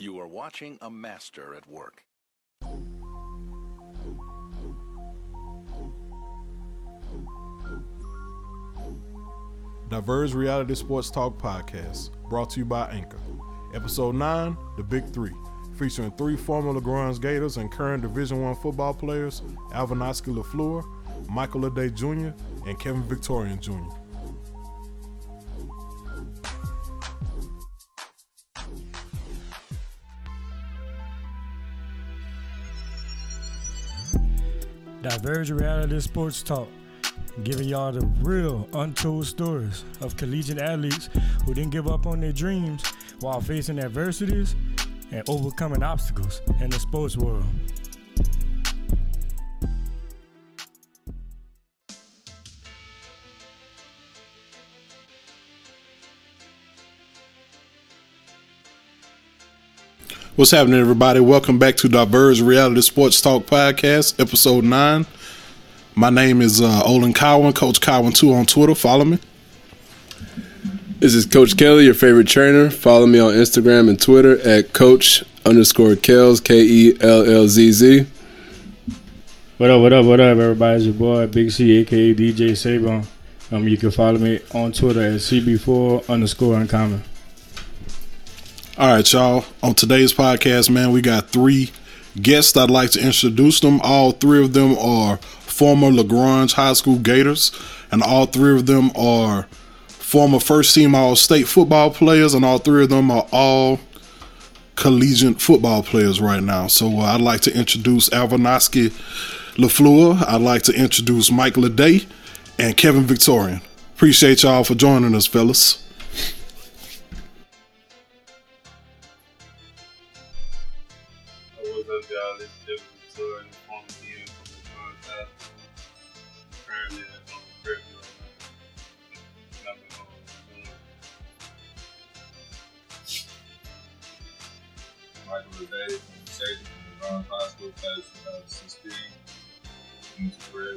You are watching a master at work. Diverse Reality Sports Talk Podcast, brought to you by Anchor. Episode 9, The Big Three, featuring three former LaGrange Gators and current Division One football players, Alvin Alvinoski LaFleur, Michael Leday Jr., and Kevin Victorian Jr. Diverge Reality Sports Talk, giving y'all the real, untold stories of collegiate athletes who didn't give up on their dreams while facing adversities and overcoming obstacles in the sports world. What's happening, everybody? Welcome back to Diverge Reality Sports Talk Podcast, episode 9. My name is uh, Olin Cowan, Coach Cowan2 on Twitter. Follow me. This is Coach Kelly, your favorite trainer. Follow me on Instagram and Twitter at Coach underscore Kells, K E L L Z Z. What up, what up, what up, everybody? It's your boy Big C, aka DJ Sabon. Um, you can follow me on Twitter at CB4 underscore uncommon. All right, y'all. On today's podcast, man, we got three guests. I'd like to introduce them. All three of them are former LaGrange High School Gators, and all three of them are former first team All State football players, and all three of them are all collegiate football players right now. So uh, I'd like to introduce Alvinoski LaFleur. I'd like to introduce Mike Leday and Kevin Victorian. Appreciate y'all for joining us, fellas.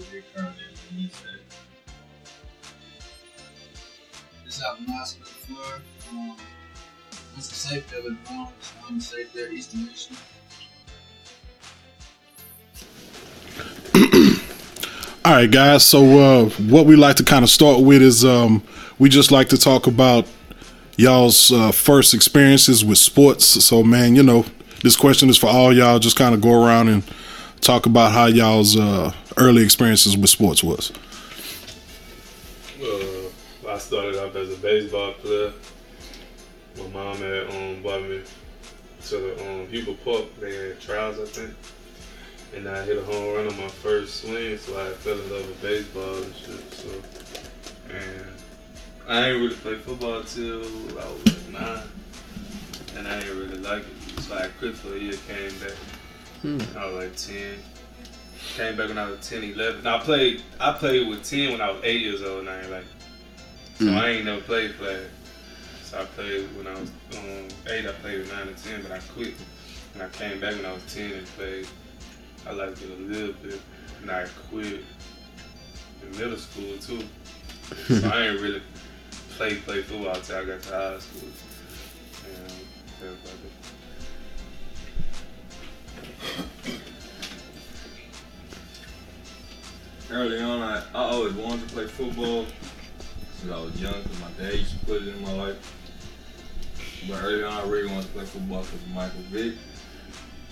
Prairie, currently. This is Alvinoski LaFleur. Um, what's the safety of Eastern Michigan. All right, guys. So, uh, what we like to kind of start with is um, we just like to talk about y'all's uh, first experiences with sports. So, man, you know, this question is for all y'all. Just kind of go around and talk about how y'all's uh, early experiences with sports was. Uh, I started off as a baseball player. My mom had um, brought me to the um, Hubert Park. They had trials, I think. And I hit a home run on my first swing, so I fell in love with baseball and shit. So, and I ain't really play football till I was like nine, and I ain't really like it. So I quit for a year, came back. I was like ten. Came back when I was 10, 11. Now I played. I played with ten when I was eight years old, and I ain't like. So I ain't never played flag. So I played when I was um, eight. I played with nine and ten, but I quit. And I came back when I was ten and played. I liked it a little bit, and I quit in middle school too. so I ain't really play play football till I got to high school. And Early on, I, I always wanted to play football since I was young because my dad used to put it in my life. But early on, I really wanted to play football because Michael Vick.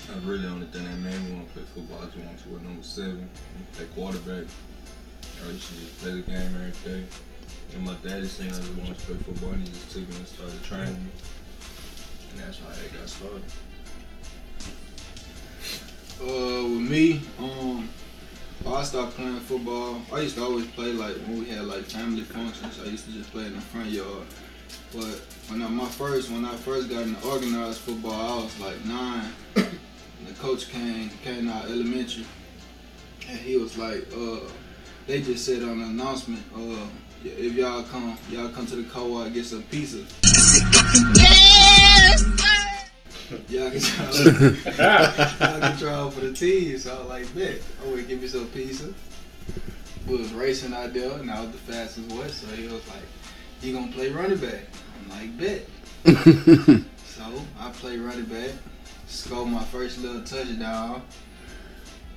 That's really the only thing that made me want to play football. I just wanted to wear number seven, play quarterback. I used to just play the game every day. And my daddy seen I just wanted to play football, and he just took me and started training me. And that's how it got started. Uh, with me, um, when I started playing football. I used to always play like when we had like family functions. I used to just play in the front yard. But when I, my first, when I first got into organized football, I was like nine. And the coach came, came out elementary, and he was like, uh, they just said on the announcement, uh, if y'all come, y'all come to the co-op get some pizza. Y'all can try, y'all can try out for the team. So I was like, bet. I would give me some pizza. We was racing out there, and I was the fastest one. So he was like, you gonna play running back? I'm like, bet. so I play running back. Scored my first little touchdown.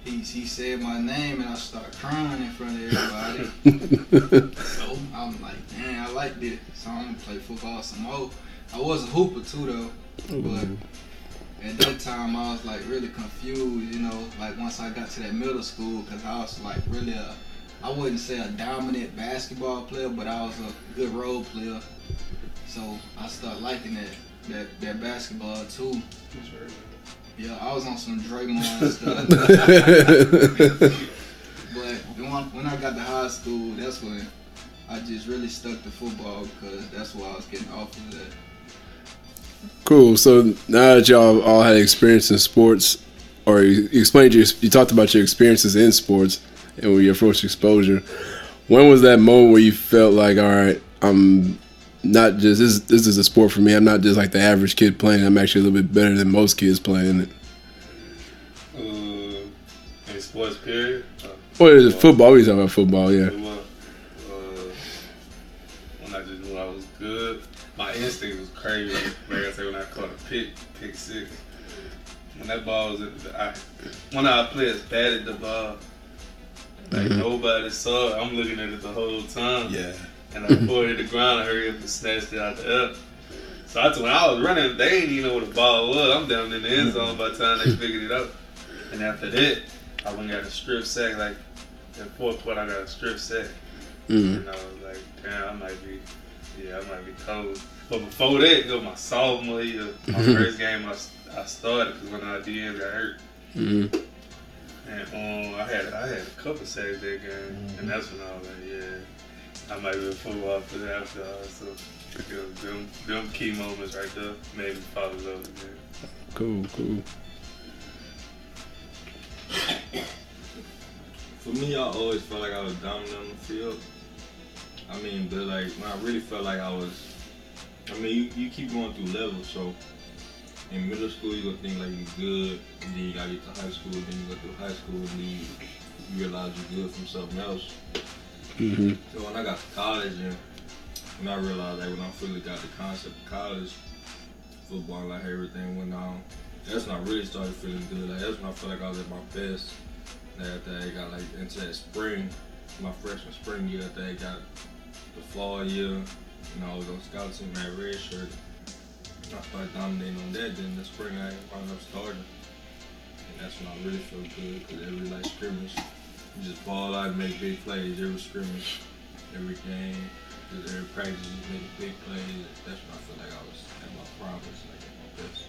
He, he said my name and I start crying in front of everybody. so I'm like, dang, I like this. So I'm gonna play football some more. I was a hooper too though. But mm-hmm. at that time I was like really confused, you know, like once I got to that middle school because I was like really a, I wouldn't say a dominant basketball player, but I was a good role player. So I started liking that that, that basketball too. Yeah, I was on some Draymond stuff. but when, when I got to high school, that's when I just really stuck to football because that's what I was getting off of that. Cool. So now that y'all all had experience in sports, or you explained your, you talked about your experiences in sports and with your first exposure. When was that moment where you felt like, all right, I'm not just this. This is a sport for me. I'm not just like the average kid playing. I'm actually a little bit better than most kids playing it. Uh, in sports period. Uh, Or is it football? We talking about football, yeah. Well, uh, when I just knew I was good, my instinct was crazy. When that ball was, in the, I, when our players batted the ball, like mm-hmm. nobody saw it. I'm looking at it the whole time. Yeah. And I pulled it to the ground, I hurry up and snatched it out the air. So I, when I was running, they didn't even know what the ball was. I'm down in the end mm-hmm. zone by the time they figured it out. And after that, I went and got a strip sack. Like, in fourth quarter, I got a strip sack. Mm. And I was like, damn, I might be, yeah, I might be cold. But before that, it was my sophomore year, my first game I, I started because one of our DMs got hurt. Mm. And um, I had I had a couple sacks that game, and that's when I was like, yeah, I might be a football player after all. So you know, them them key moments right there made me fall in love again. Cool, cool. For me, I always felt like I was dominant on the field. I mean, but like when I really felt like I was, I mean, you, you keep going through levels. So in middle school, you're gonna think like you're good, and then you gotta get to high school, then you go through high school, and then you, realize you're good from something else. hmm So when I got to college, and when I realized like when I fully got the concept of college football, like everything went on, that's when I really started feeling good. Like that's when I felt like I was at my best. Like, after I got like into that spring, my freshman spring year, after I got the fall year, you know, I was on scout team at red shirt. I started dominating on that. Then the spring I wound up starting, and that's when I really felt good because every like scrimmage, you just ball out and make big plays. Every scrimmage, every game, just every practice, you make big plays. That's when I feel like I was at my promise, like at my best.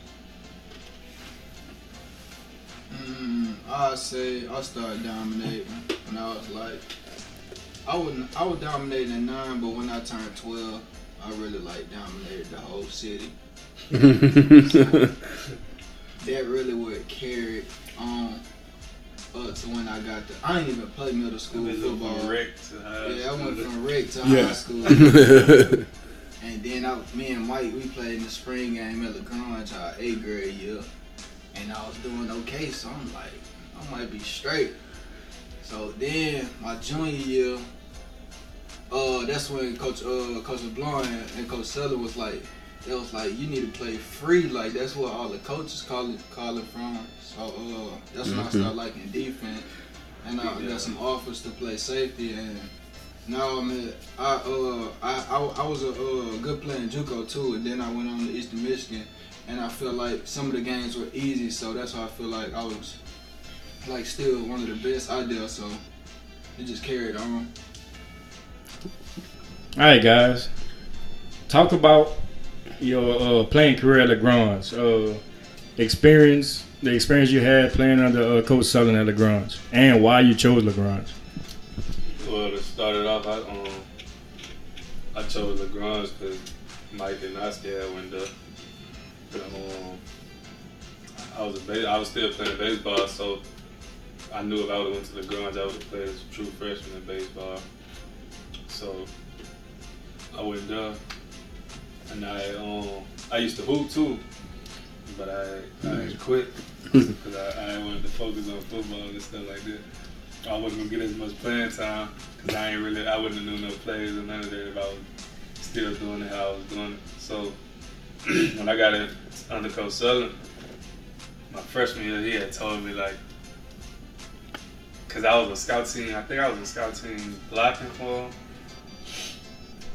Mm, I say I started dominating when I was like, I wouldn't, I was dominating at nine, but when I turned twelve, I really like dominated the whole city. That really would carry on up to when I got the. I didn't even play middle school We football. from rec to high Yeah, I went from rec to Yeah. high school. And then I, me and Mike, we played in the spring game at LaGrange our eighth grade year. And I was doing okay, so I'm like, I might be straight. So then my junior year, uh, that's when Coach uh Coach LeBlanc and, and Coach Sutter was like, it was like you need to play free, like that's what all the coaches call it calling from. So uh, that's when I started liking defense, and I got some offers to play safety and. No, man. I uh I I, I was a uh, good player in JUCO too, and then I went on to Eastern Michigan, and I feel like some of the games were easy, so that's why I feel like I was like still one of the best out there. So it just carried on. All right, guys. Talk about your uh, playing career at Lagrange. Uh, experience, the experience you had playing under uh, Coach Southern at Lagrange, and why you chose Lagrange. Well, to start it off, I um, I chose Lagrange because Mike and had went up. But, um, I was a I was still playing baseball, so I knew if I would have went to Lagrange, I would have played as a true freshman in baseball. So I went there, and I um, I used to hoop too, but I I quit because I, I wanted to focus on football and stuff like that. I wasn't gonna get as much playing time because I ain't really I wouldn't have known no plays or none of that if I was still doing it how I was doing it. So when I got it under Coach Southern, my freshman year, he had told me like, cause I was a scout team. I think I was a scout team blocking for. him.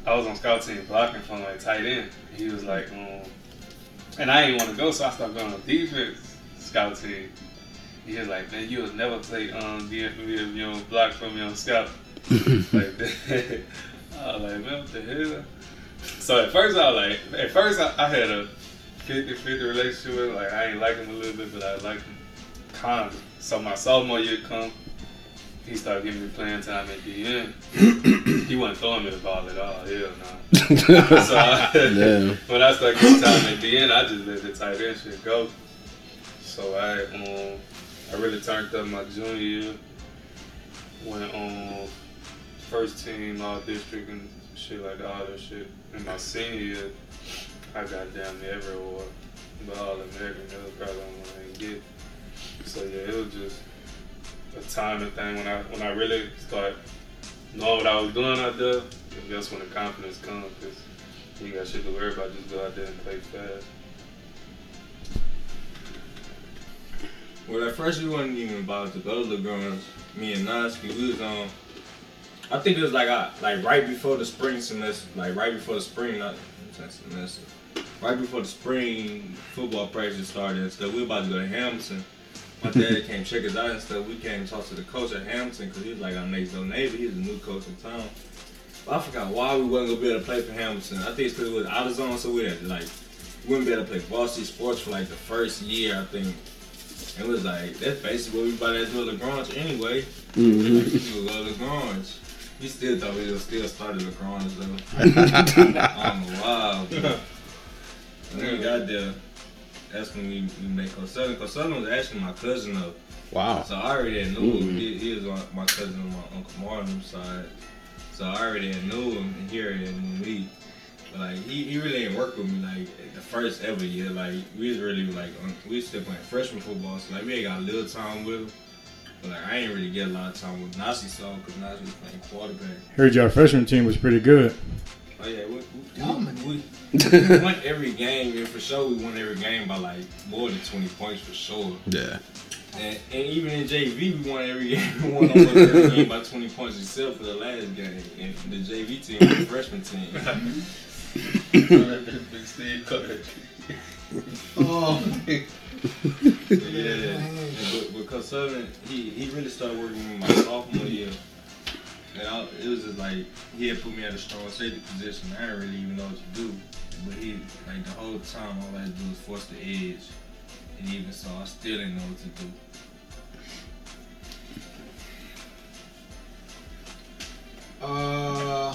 I was on scout team blocking from like tight end. He was like, um, and I didn't want to go, so I started going on defense scout team. He was like, man, you will never play um for if you don't block me on scout. like that. I was like, man, what the hell? So at first I was like, at first I, I had a 50-50 relationship with him. Like I ain't like him a little bit, but I like him kind of. So my sophomore year come, he started giving me playing time at the end. he wasn't throwing me the ball at all. Hell no. so I, Damn. when I started getting time at the end, I just let the tight end shit go. So I um I really turned up my junior year. Went on first team all district and shit like all that shit. In my senior year, I got damn near every award. But all American, that was probably the one I didn't get. So yeah, it was just a and thing when I when I really started knowing what I was doing out there. That's when the confidence comes because you got shit to worry about. Just go out there and play fast. Well, at first we wasn't even about to go to LaGrange. Me and Noski, we was on. I think it was like I, like right before the spring semester, like right before the spring, not semester, right before the spring football practice started and stuff. We were about to go to Hamilton. My dad came check us out and stuff. We came talk to the coach at Hamilton because he was like our next door neighbor. He was a new coach in town. But I forgot why we wasn't gonna be able to play for Hamilton. I think it's because it was out of zone, so we had like we wouldn't be able to play varsity sports for like the first year. I think it was like that's basically what we about to do at Lagrange anyway. Mm-hmm. We would go to Lagrange. We still thought we would still start at Lagrange though. I don't know why. But when we got there, that's when we, we met Coach Southern. Coach Southern was actually my cousin though. Wow. So I already had knew him. Mm-hmm. He, he was on my cousin on my Uncle Martin's side. So I already knew him here and he already had knew me. But like he, he really didn't work with me like the first ever year. Like we was really like on, we was still playing freshman football, so like we ain't got a little time with him. But like I ain't really get a lot of time with Nasi so because Nasi was playing quarterback. Heard your freshman team was pretty good. Oh yeah, we, we, Dominant. we, we won every game and for sure we won every game by like more than twenty points for sure. Yeah. And, and even in JV, we won every game. We won almost every game by 20 points, except for the last game. And the JV team was the freshman team. Big Steve Cook. Oh, yeah. And but, but Coach Southern, he, he really started working with my sophomore year. And I, it was just like, he had put me at a strong safety position. I didn't really even know what to do. But he, like the whole time, all I had to do was force the edge. And even so, I still didn't know what to do. uh,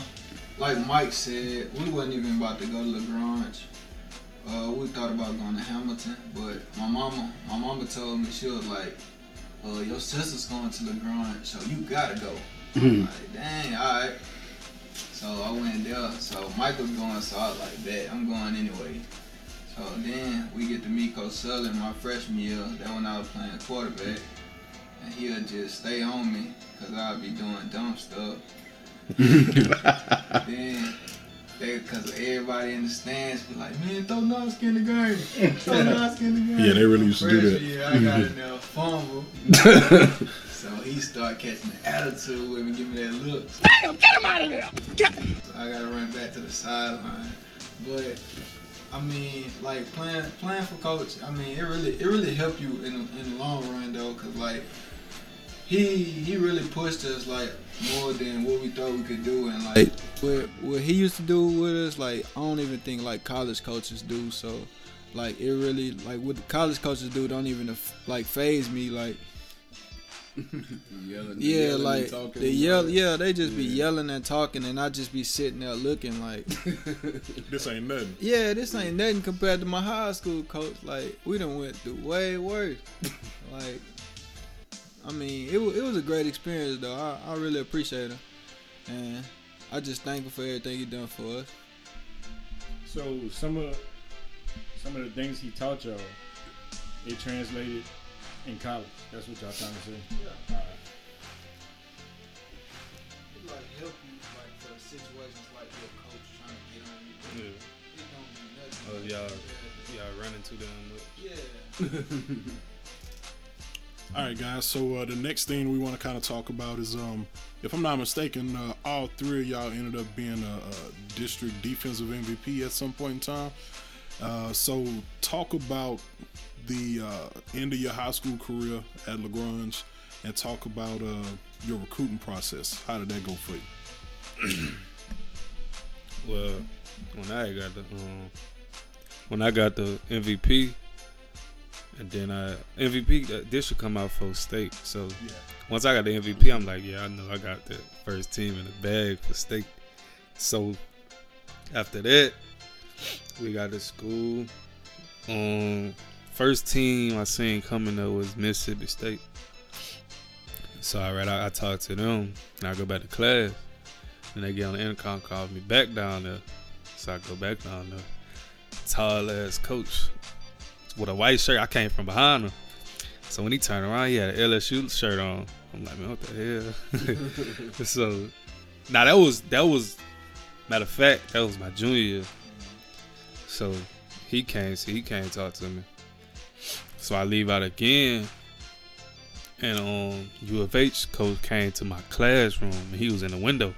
like Mike said, we wasn't even about to go to Lagrange. Uh, we thought about going to Hamilton, but my mama, my mama told me she was like, uh, your sister's going to Lagrange, so you gotta go. Mm-hmm. Like, dang, all right. So I went there. So Michael's going, so I was like, bet I'm going anyway. So then we get to meet Coach Southern my freshman year. That when I was playing quarterback, and he'll just stay on me because I'll be doing dumb stuff. then, they, cause everybody in the stands be like, man, throw Nosk in the game. Throw Nosk in the game. Yeah, they really used to do that. year, I got in there fumble. so he start catching the attitude with me, giving me that look. Damn, get him out of there. So I gotta run back to the sideline. But I mean, like playing playing for coach. I mean, it really it really helped you in the, in the long run though, cause like he he really pushed us like more than what we thought we could do, and like what what he used to do with us, like I don't even think like college coaches do. So like it really like what the college coaches do don't even like phase me like. Yelling, Yeah, yelling like talking they yell, all yeah, they just be yelling and talking, and I just be sitting there looking like, This ain't nothing. yeah, this ain't nothing compared to my high school coach. Like we done went through way worse. like, I mean, it was it was a great experience though. I, I really appreciate it, and I just thankful for everything he done for us. So some of some of the things he taught y'all, it translated in college. That's what y'all trying to say. Yeah. like help you like for situations like your coach trying to get on you. Yeah. It don't be nothing. Oh Cause y'all y'all running too damn much. Yeah. All right, guys. So uh, the next thing we want to kind of talk about is, um, if I'm not mistaken, uh, all three of y'all ended up being a, a district defensive MVP at some point in time. Uh, so talk about the uh, end of your high school career at Lagrange, and talk about uh, your recruiting process. How did that go for you? Well, when I got the um, when I got the MVP, and then I MVP uh, this should come out for state. So once I got the MVP, I'm like, yeah, I know I got the first team in the bag for state. So after that, we got to school. Um, first team I seen coming up was Mississippi State. So I read, I, I talked to them, and I go back to class, and they get on the intercom, call me back down there. So I go back down there. Tall ass coach with a white shirt. I came from behind him. So when he turned around, he had an LSU shirt on. I'm like, man, what the hell? so now that was that was matter of fact, that was my junior year. So he came, see, he came talk to me. So I leave out again. And um U of H coach came to my classroom and he was in the window.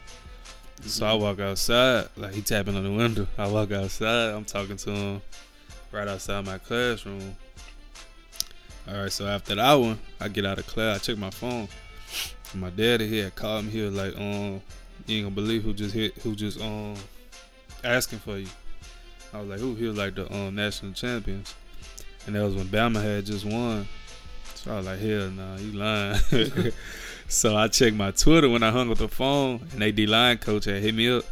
So I walk outside, like he tapping on the window. I walk outside, I'm talking to him right outside my classroom. All right, so after that one, I get out of class, I check my phone. My daddy here called me. He was like, "Um, you ain't gonna believe who just hit, who just um asking for you." I was like, "Who?" He was like the um national champions, and that was when Bama had just won. So I was like, "Hell nah, you lying." so I checked my Twitter when I hung up the phone, and they D line coach had hit me up.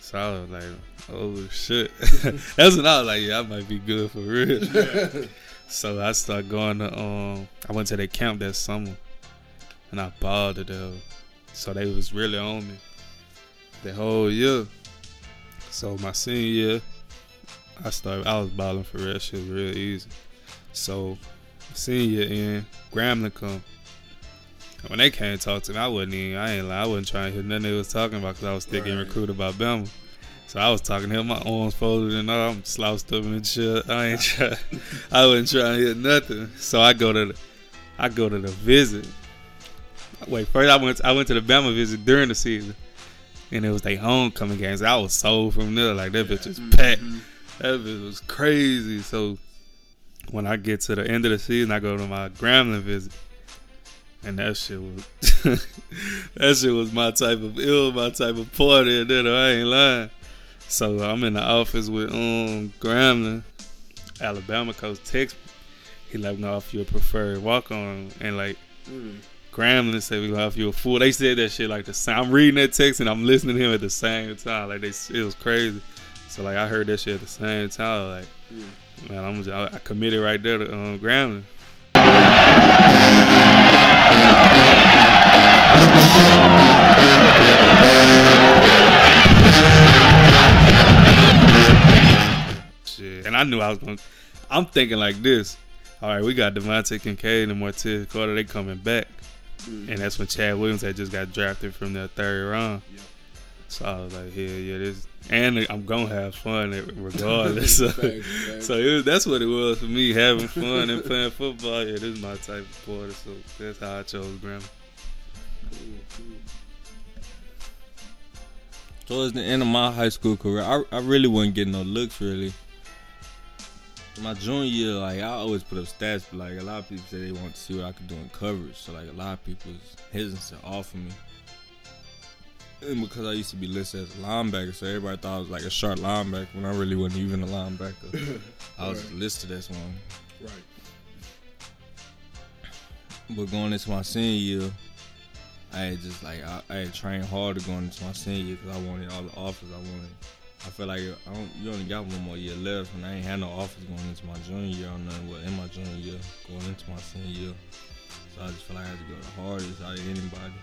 So I was like, "Oh shit!" That's when I was like, "Yeah, I might be good for real." so I started going to um, I went to their camp that summer, and I balled it up. So they was really on me the whole year. So my senior year, I started. I was balling for real. Shit was real easy. So senior year in Grambling come. And When they came to talk to me, I wasn't even. I ain't. Like, I wasn't trying to hear nothing they was talking about because I was still getting recruited by Bama. So I was talking to him, my arms folded and all. I'm slouched up and shit. I ain't try. I wasn't trying to hear nothing. So I go to the, I go to the visit. Wait, first I went. I went to the Bama visit during the season, and it was their homecoming games. I was sold from there. Like that bitch was packed. Mm-hmm. That bitch was crazy. So when I get to the end of the season, I go to my Grambling visit. And that shit was that shit was my type of ill, my type of party and then I ain't lying. So I'm in the office with um Grambling, Alabama coach text. He let me know if you preferred walk on and like Grambling said we gonna offer you a fool. They said that shit like the same. I'm reading that text and I'm listening to him at the same time. Like they, it was crazy. So like I heard that shit at the same time. Like man, I'm just, I, I committed right there to um, Grambling. And I knew I was going. I'm thinking like this. All right, we got Devante Kincade and Martez Carter. They coming back. Mm. And that's when Chad Williams had just got drafted from the third round. So I was like, yeah, yeah, this. And I'm going to have fun regardless. so Facts, facts. so it was, that's what it was for me, having fun and playing football. Yeah, this is my type of sport. So that's how I chose Graham. Towards the end of my high school career, I, I really wasn't getting no looks really. My junior year, like I always put up stats, but like a lot of people say they want to see what I could do in coverage. So like a lot of people was hesitant to offer me. And because I used to be listed as a linebacker, so everybody thought I was like a sharp linebacker when I really wasn't even a linebacker. I was listed as one. Right. But going into my senior year, I had just like I, I had trained harder going into my senior year because I wanted all the offers I wanted. I feel like I don't, you only got one more year left, and I ain't had no offers going into my junior year or nothing. Well, in my junior year, going into my senior year, so I just feel like I had to go the hardest out of anybody.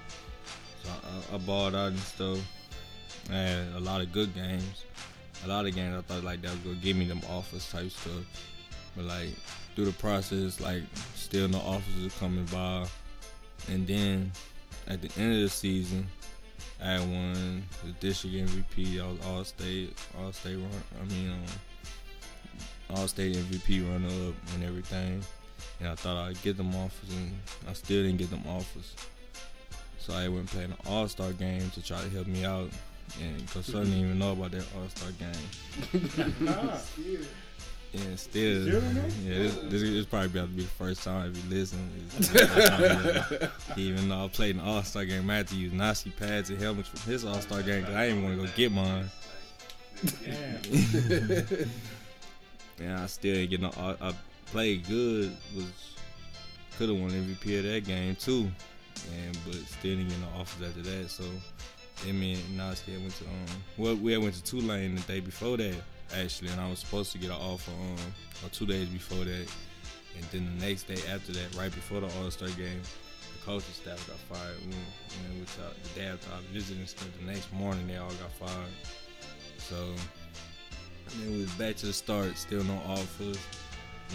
So I, I, I balled out and stuff. Had a lot of good games. A lot of games I thought like that was gonna give me them offers type stuff. But like through the process, like still no offers coming by. And then at the end of the season, I won the district MVP. I was all state, all state run. I mean, um, All State MVP runner up and everything. And I thought I'd get them offers, and I still didn't get them offers. So I went played an All Star game to try to help me out. And Coach Sutton didn't even know about that All Star game. And still, Still don't know? yeah, this, this is probably about to be the first time if you listen. even though I played an All Star game, I had to use Nazi pads and helmets from his All Star game because I didn't even want to go get mine. Damn. And I still didn't get no. I, I played good, was could have won MVP of that game too, and but still didn't get no offers after that. So, I mean, now I went to um, well, we had went to Tulane the day before that actually, and I was supposed to get an offer um, or two days before that, and then the next day after that, right before the All Star game. The coaching staff got fired. We, you know, I, the day after and stuff, the next morning they all got fired. So and then we was back to the start, still no offers,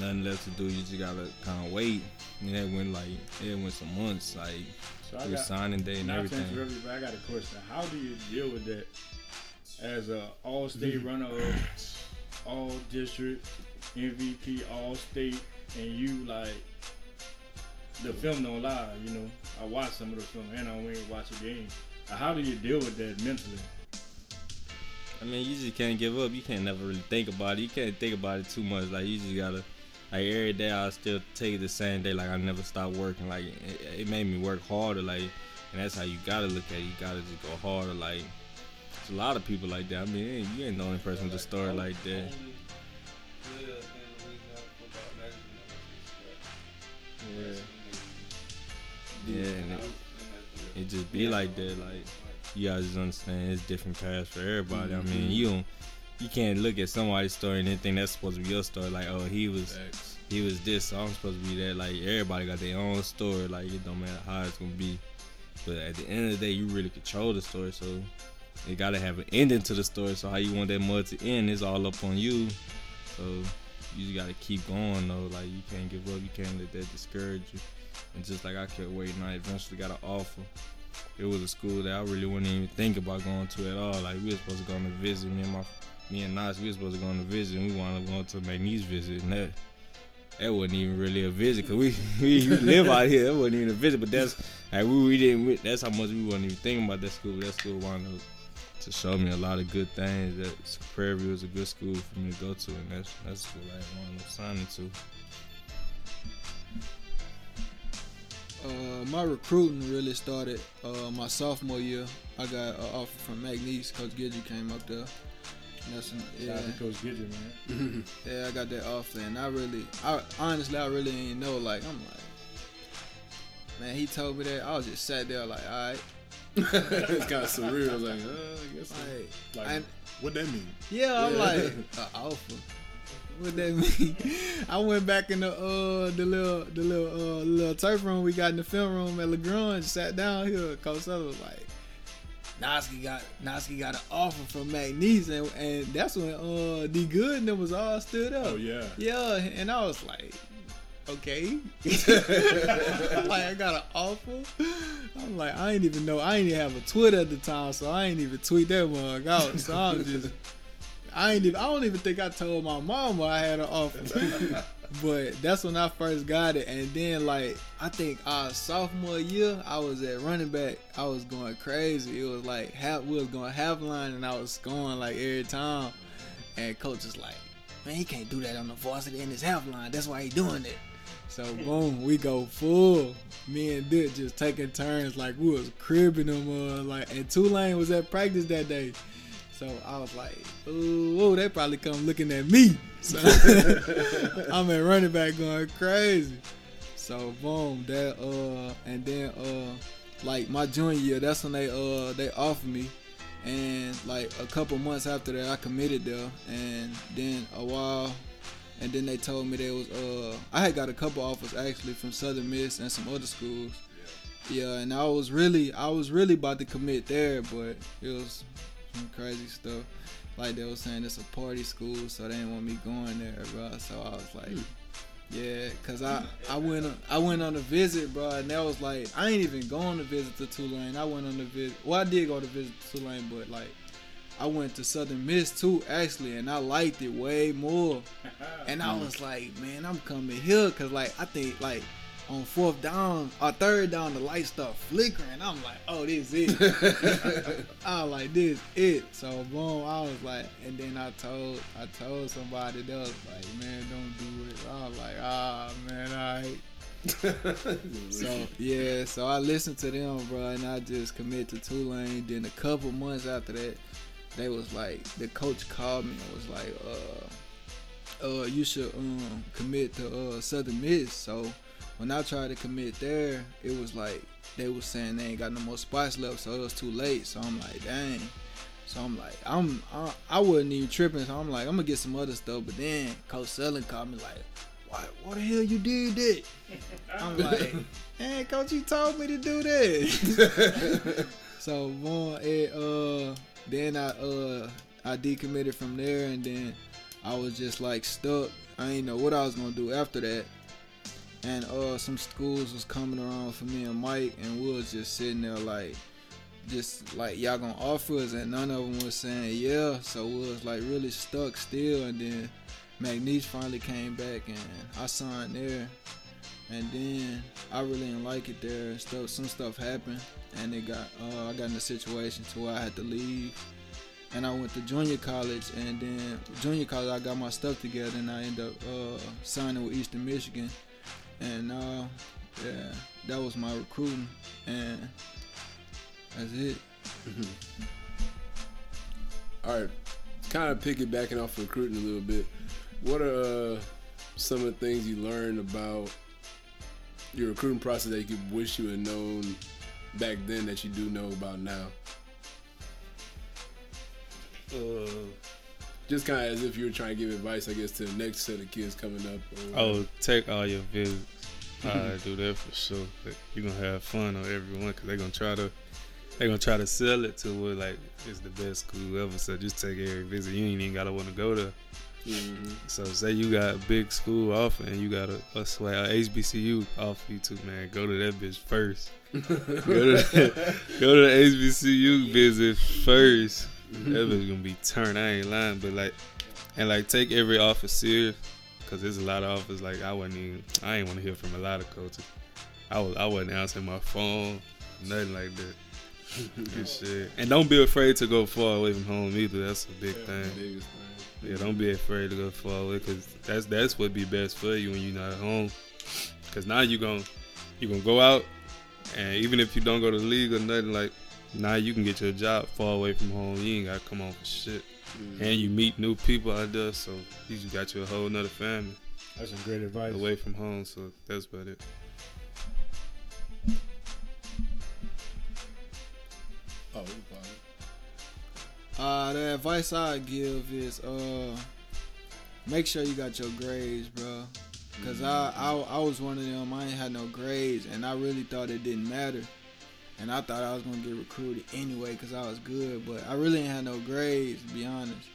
nothing left to do. You just gotta kind of wait. And that went like it went some months, like So through got, signing day and everything. but I got a question. How do you deal with that as a all state runner up, all district, MVP, all state, and you like the film don't lie, you know. I watch some of the film and I don't even watch a game. Uh, How do you deal with that mentally? I mean, you just can't give up. You can't never really think about it. You can't think about it too much. Like you just gotta, like every day I still take the same day. Like I never stop working. Like it, it made me work harder. Like, and that's how you gotta look at it. You gotta just go harder. Like, it's a lot of people like that. I mean, ain't- you ain't the only person with a story like that. Yeah, and it, it just be like that. Like you gotta just understand it's different paths for everybody. I mean, mm-hmm. you don't, you can't look at somebody's story and then think that's supposed to be your story. Like, oh, he was he was this, so I'm supposed to be that. Like everybody got their own story. Like it don't matter how it's gonna be. But at the end of the day, you really control the story. So you gotta have an ending to the story. So how you want that mud to end is all up on you. So you just gotta keep going though. Like you can't give up. You can't let that discourage you. And just like I kept waiting, I eventually got an offer. It was a school that I really wouldn't even think about going to at all. Like we were supposed to go on a visit. Me and my me and Nas, we were supposed to go on a visit, and we wound up going to McNeese visit, and that that wasn't even really a visit because we, we live out here. That wasn't even a visit, but that's like we, we didn't. That's how much we wasn't even thinking about that school. That school wound up to show me a lot of good things. That Prairie View is a good school for me to go to, and that's that's the school I wound up signing to. Uh, my recruiting really started uh, my sophomore year. I got an offer from McNeese. Coach Gidget came up there. And That's an, yeah, Shout out to Coach Gidget, man. yeah. I got that offer, and I really, I honestly, I really didn't know. Like, I'm like, man, he told me that. I was just sat there like, all right, it's kind of surreal. Like, uh, I guess. like, Like, and what that mean? yeah, I'm Yeah. like, an offer. What that mean? I went back in the uh the little the little uh little turf room we got in the film room at LaGrange, sat down here. Coach Sutter was like, Noski got Noski got an offer from McNeese, and, and that's when uh D Good and them was all stood up. Oh yeah. Yeah, and I was like, okay. I'm like, I got an offer. I'm like, I ain't even know. I ain't even have a Twitter at the time, so I ain't even tweet that mug out. So I'm just, I ain't even. I don't even think I told my mama I had an offer. but that's when I first got it, and then like I think our sophomore year, I was at running back. I was going crazy. It was like half. We was going half line, and I was scoring like every time. And coach is like, man, he can't do that on the varsity in his half line. That's why he doing it. So boom, we go full. Me and Dick just taking turns like we was cribbing them. Uh, like and Tulane was at practice that day. So I was like, ooh, they probably come looking at me. So I'm at running back going crazy. So boom, that uh, and then uh, like my junior year, that's when they uh they offered me, and like a couple months after that, I committed there, and then a while, and then they told me there was uh I had got a couple offers actually from Southern Miss and some other schools. Yeah, and I was really I was really about to commit there, but it was some crazy stuff. Like they was saying it's a party school, so they didn't want me going there, bro. So I was like, yeah, cause I I went on, I went on a visit, bro, and that was like I ain't even going to visit to Tulane. I went on a visit. Well, I did go to visit Tulane, but like I went to Southern Miss too, actually, and I liked it way more. And I was like, man, I'm coming here, cause like I think like on fourth down or third down, the lights start flickering. I'm like, oh, this it. I was like, this it. So boom, I was like, and then I told I told somebody that was like, man, don't do it. I was like, ah, man, all right. So yeah, so I listened to them, bro, and I just commit to Tulane. Then a couple months after that, they was like, the coach called me and was like, uh, uh, you should um commit to uh Southern Miss. So when I tried to commit there, it was like they was saying they ain't got no more spots left, so it was too late. So I'm like, dang. So I'm like, I'm I, I wasn't even tripping. So I'm like, I'm gonna get some other stuff. But then Coach Sullen called me like, why, what the hell you did that? I'm like, man, coach, you told me to do that. so, boy, it, uh, then I, uh, I decommitted from there, and then I was just like stuck. I didn't know what I was gonna do after that. And uh, some schools was coming around for me and Mike, and we was just sitting there like, just like y'all gonna offer us, and none of them was saying yeah. So we was like really stuck still, and then McNeese finally came back and I signed there. And then I really didn't like it there. Stuff, some stuff happened, and it got uh, I got in a situation to where I had to leave. And I went to junior college, and then junior college I got my stuff together, and I ended up uh, signing with Eastern Michigan. And uh, yeah, that was my recruiting, and that's it. All right, kind of piggybacking off recruiting a little bit. What are uh, some of the things you learned about your recruiting process that you wish you had known back then that you do know about now? Uh, Just kind of as if you were trying to give advice, I guess, to the next set of kids coming up. oh, take all your visits. I do that for sure. But you gonna have fun on everyone because they're gonna try to they're gonna try to sell it to where like it's the best school ever. So just take every visit. You ain't even gotta want to go there. Mhm. So say you got a big school offer and you got a, a swag a HBCU offer you to man, go to that bitch first. Go to the, go to the HBCU visit first. That gonna be turned. I ain't lying, but like and like take every offer serious because there's a lot of offers. Like I wasn't even I ain't want to hear from a lot of coaches. I was I wasn't answering my phone, nothing like that. Good shit. And don't be afraid to go far away from home either. That's a big thing. Thing. Yeah, don't be afraid to go far away because that's that's what be best for you when you're not at home. Because now you're gonna you're gonna go out, and even if you don't go to the league or nothing, like now you can get your job far away from home. You ain't gotta come home for shit, and you meet new people out there, so you just got you a whole nother family That's some great advice. away from home. So that's about it. Oh. Uh, the advice I give is uh, make sure you got your grades, bro. Cause I, I I was one of them. I ain't had no grades, and I really thought it didn't matter. And I thought I was gonna get recruited anyway, cause I was good. But I really ain't had no grades, to be honest.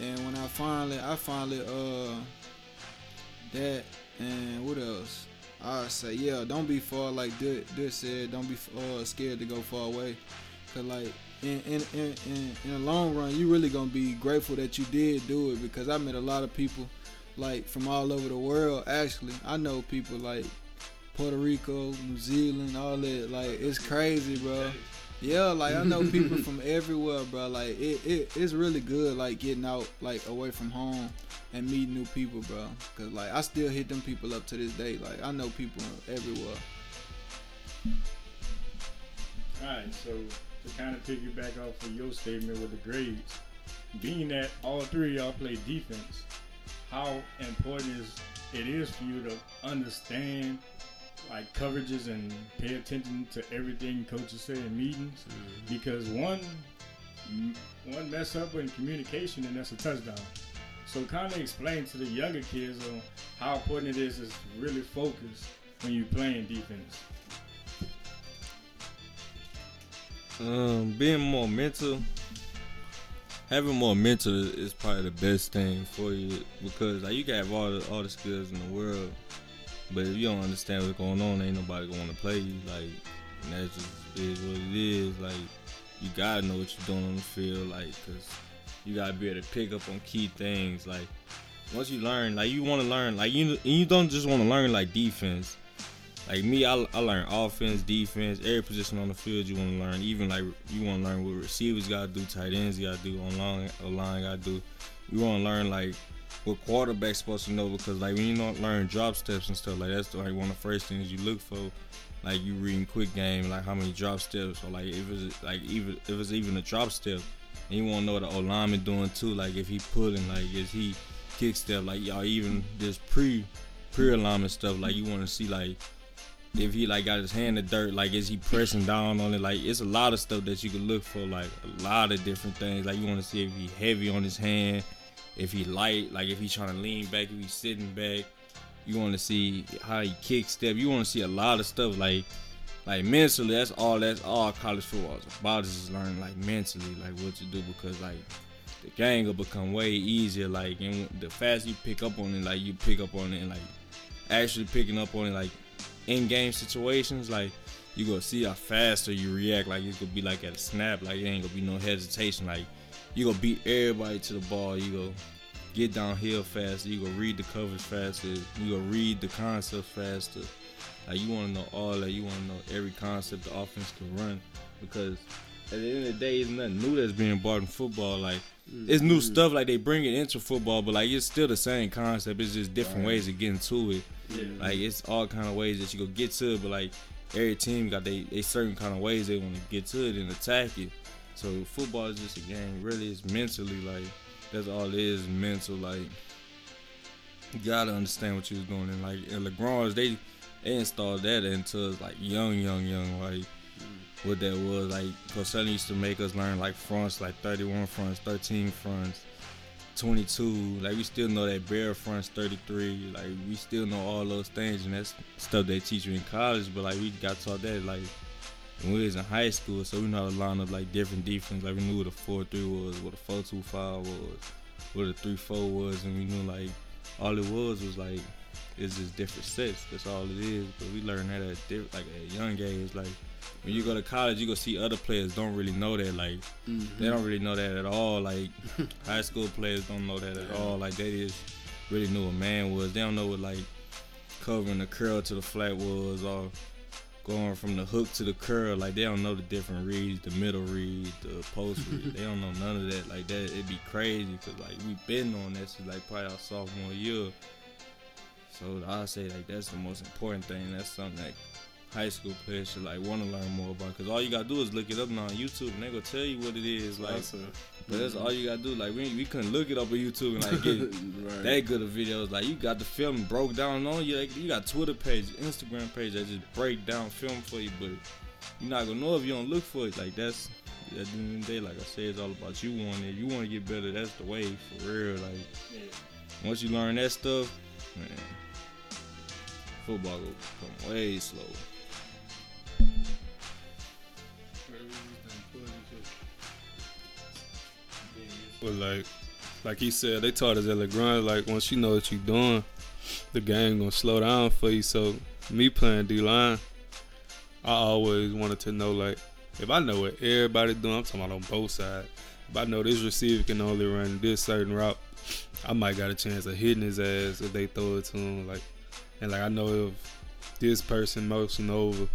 And when I finally, I finally uh, that and what else? I say yeah, don't be far like Dud said. Don't be uh, scared to go far away. Cause like in in, in in in the long run, you really gonna be grateful that you did do it because I met a lot of people like from all over the world. Actually, I know people like Puerto Rico, New Zealand, all that. Like it's crazy, bro. Yeah, like I know people from everywhere, bro. Like it, it it's really good, like getting out like away from home and meeting new people, bro. Cause like I still hit them people up to this day. Like I know people everywhere. All right, so to kind of piggyback off of your statement with the grades, being that all three of y'all play defense, how important is it is for you to understand like coverages and pay attention to everything coaches say in meetings because one one mess up in communication and that's a touchdown. So kind of explain to the younger kids on how important it is to really focus when you're playing defense. Um, being more mental, having more mental is probably the best thing for you because like you can have all the all the skills in the world, but if you don't understand what's going on, ain't nobody want to play you. Like, and that just is what it is. Like, you gotta know what you're doing on the field, like, cause you gotta be able to pick up on key things. Like, once you learn, like, you want to learn, like, you you don't just want to learn like defense. Like me, I, I learn offense, defense, every position on the field you want to learn. Even like you want to learn what receivers gotta do, tight ends gotta do, on line, line gotta do. You want to learn like what quarterback's supposed to know because like when you don't learn drop steps and stuff like that's like one of the first things you look for. Like you reading quick game, like how many drop steps or like if it's like even if it's even a drop step, and you want to know what the O lineman doing too. Like if he pulling, like is he kick step, like y'all even this pre pre alignment stuff. Like you want to see like if he like got his hand in the dirt, like is he pressing down on it? Like it's a lot of stuff that you can look for, like a lot of different things. Like you want to see if he heavy on his hand, if he light, like if he's trying to lean back, if he's sitting back. You want to see how he kick step. You want to see a lot of stuff like like mentally. That's all. That's all college football is about. Is learning like mentally, like what to do because like the game will become way easier. Like and the faster you pick up on it, like you pick up on it and like actually picking up on it, like in game situations, like you gonna see how faster you react. Like it's gonna be like at a snap. Like it ain't gonna be no hesitation. Like you gonna beat everybody to the ball. You go get downhill faster. You gonna read the covers faster. You gonna read the concept faster. Like you wanna know all that. You wanna know every concept the offense can run because at the end of the day, it's nothing new that's being brought in football. Like it's new mm-hmm. stuff like they bring it into football, but like it's still the same concept. It's just different ways of getting to it. Like it's all kind of ways that you go get to it, but like every team got they, they certain kind of ways they want to get to it and attack it. So football is just a game. Really, it's mentally like that's all it is. Mental like you gotta understand what you was doing. And like in LaGrange's, they they installed that into us like young, young, young. Like what that was like. Costello used to make us learn like fronts, like 31 fronts, 13 fronts. 22. Like we still know that bear fronts 33. Like we still know all those things, and that's stuff they teach you in college. But like we got taught that like when we was in high school, so we know how to line up like different defense. Like we knew what a four three was, what a four two five was, what a three four was, and we knew like all it was was like it's just different sets. That's all it is. But we learned that at like at a young age. Like when you go to college, you go see other players don't really know that. Like mm-hmm. they don't really know that at all. Like high school players don't know that at all. Like they just really knew what man was. They don't know what like covering the curl to the flat was or going from the hook to the curl. Like they don't know the different reads, the middle read, the post read. they don't know none of that. Like that, it'd be crazy because like we've been on that since like probably our sophomore year. So I say like that's the most important thing. That's something that high school players should like want to learn more about. Cause all you gotta do is look it up now on YouTube, and they gonna tell you what it is. Like, but that's all you gotta do. Like we we couldn't look it up on YouTube and like get Right. that good of videos. Like you got the film broke down on you. Like, you got Twitter page, Instagram page that just break down film for you, but you're not gonna know if you don't look for it. Like that's at the end of the day, like I said, it's all about you wanting it. You want to get better. That's the way for real. Like once you learn that stuff, man, football will come way slow. But like, like he said, they taught us at LaGrange. Like once you know what you're doing, the game gonna slow down for you. So me playing D line, I always wanted to know like if I know what everybody doing. I'm talking about on both sides. If I know this receiver can only run this certain route, I might got a chance of hitting his ass if they throw it to him. Like, and like I know if this person motion over,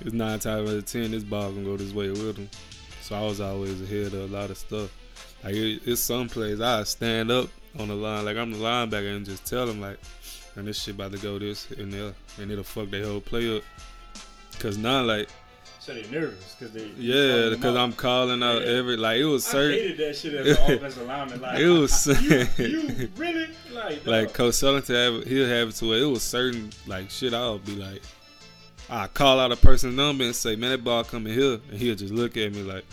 it's nine times out of ten this ball gonna go this way with him. So I was always ahead of a lot of stuff. Like it, it's some plays I stand up on the line, like I'm the linebacker, and just tell them like, and this shit about to go this and there, and it'll fuck their whole play up." Cause now, like, So they nervous because they. yeah, because I'm calling out Yeah. every like it was certain. I hated that shit as an offensive lineman. Like, It was- you, you really like like dog. Coach Sullivan have he'll have it to where it was certain like shit I'll be like I call out a person's number and say, Man, that ball coming here and he'll just look at me like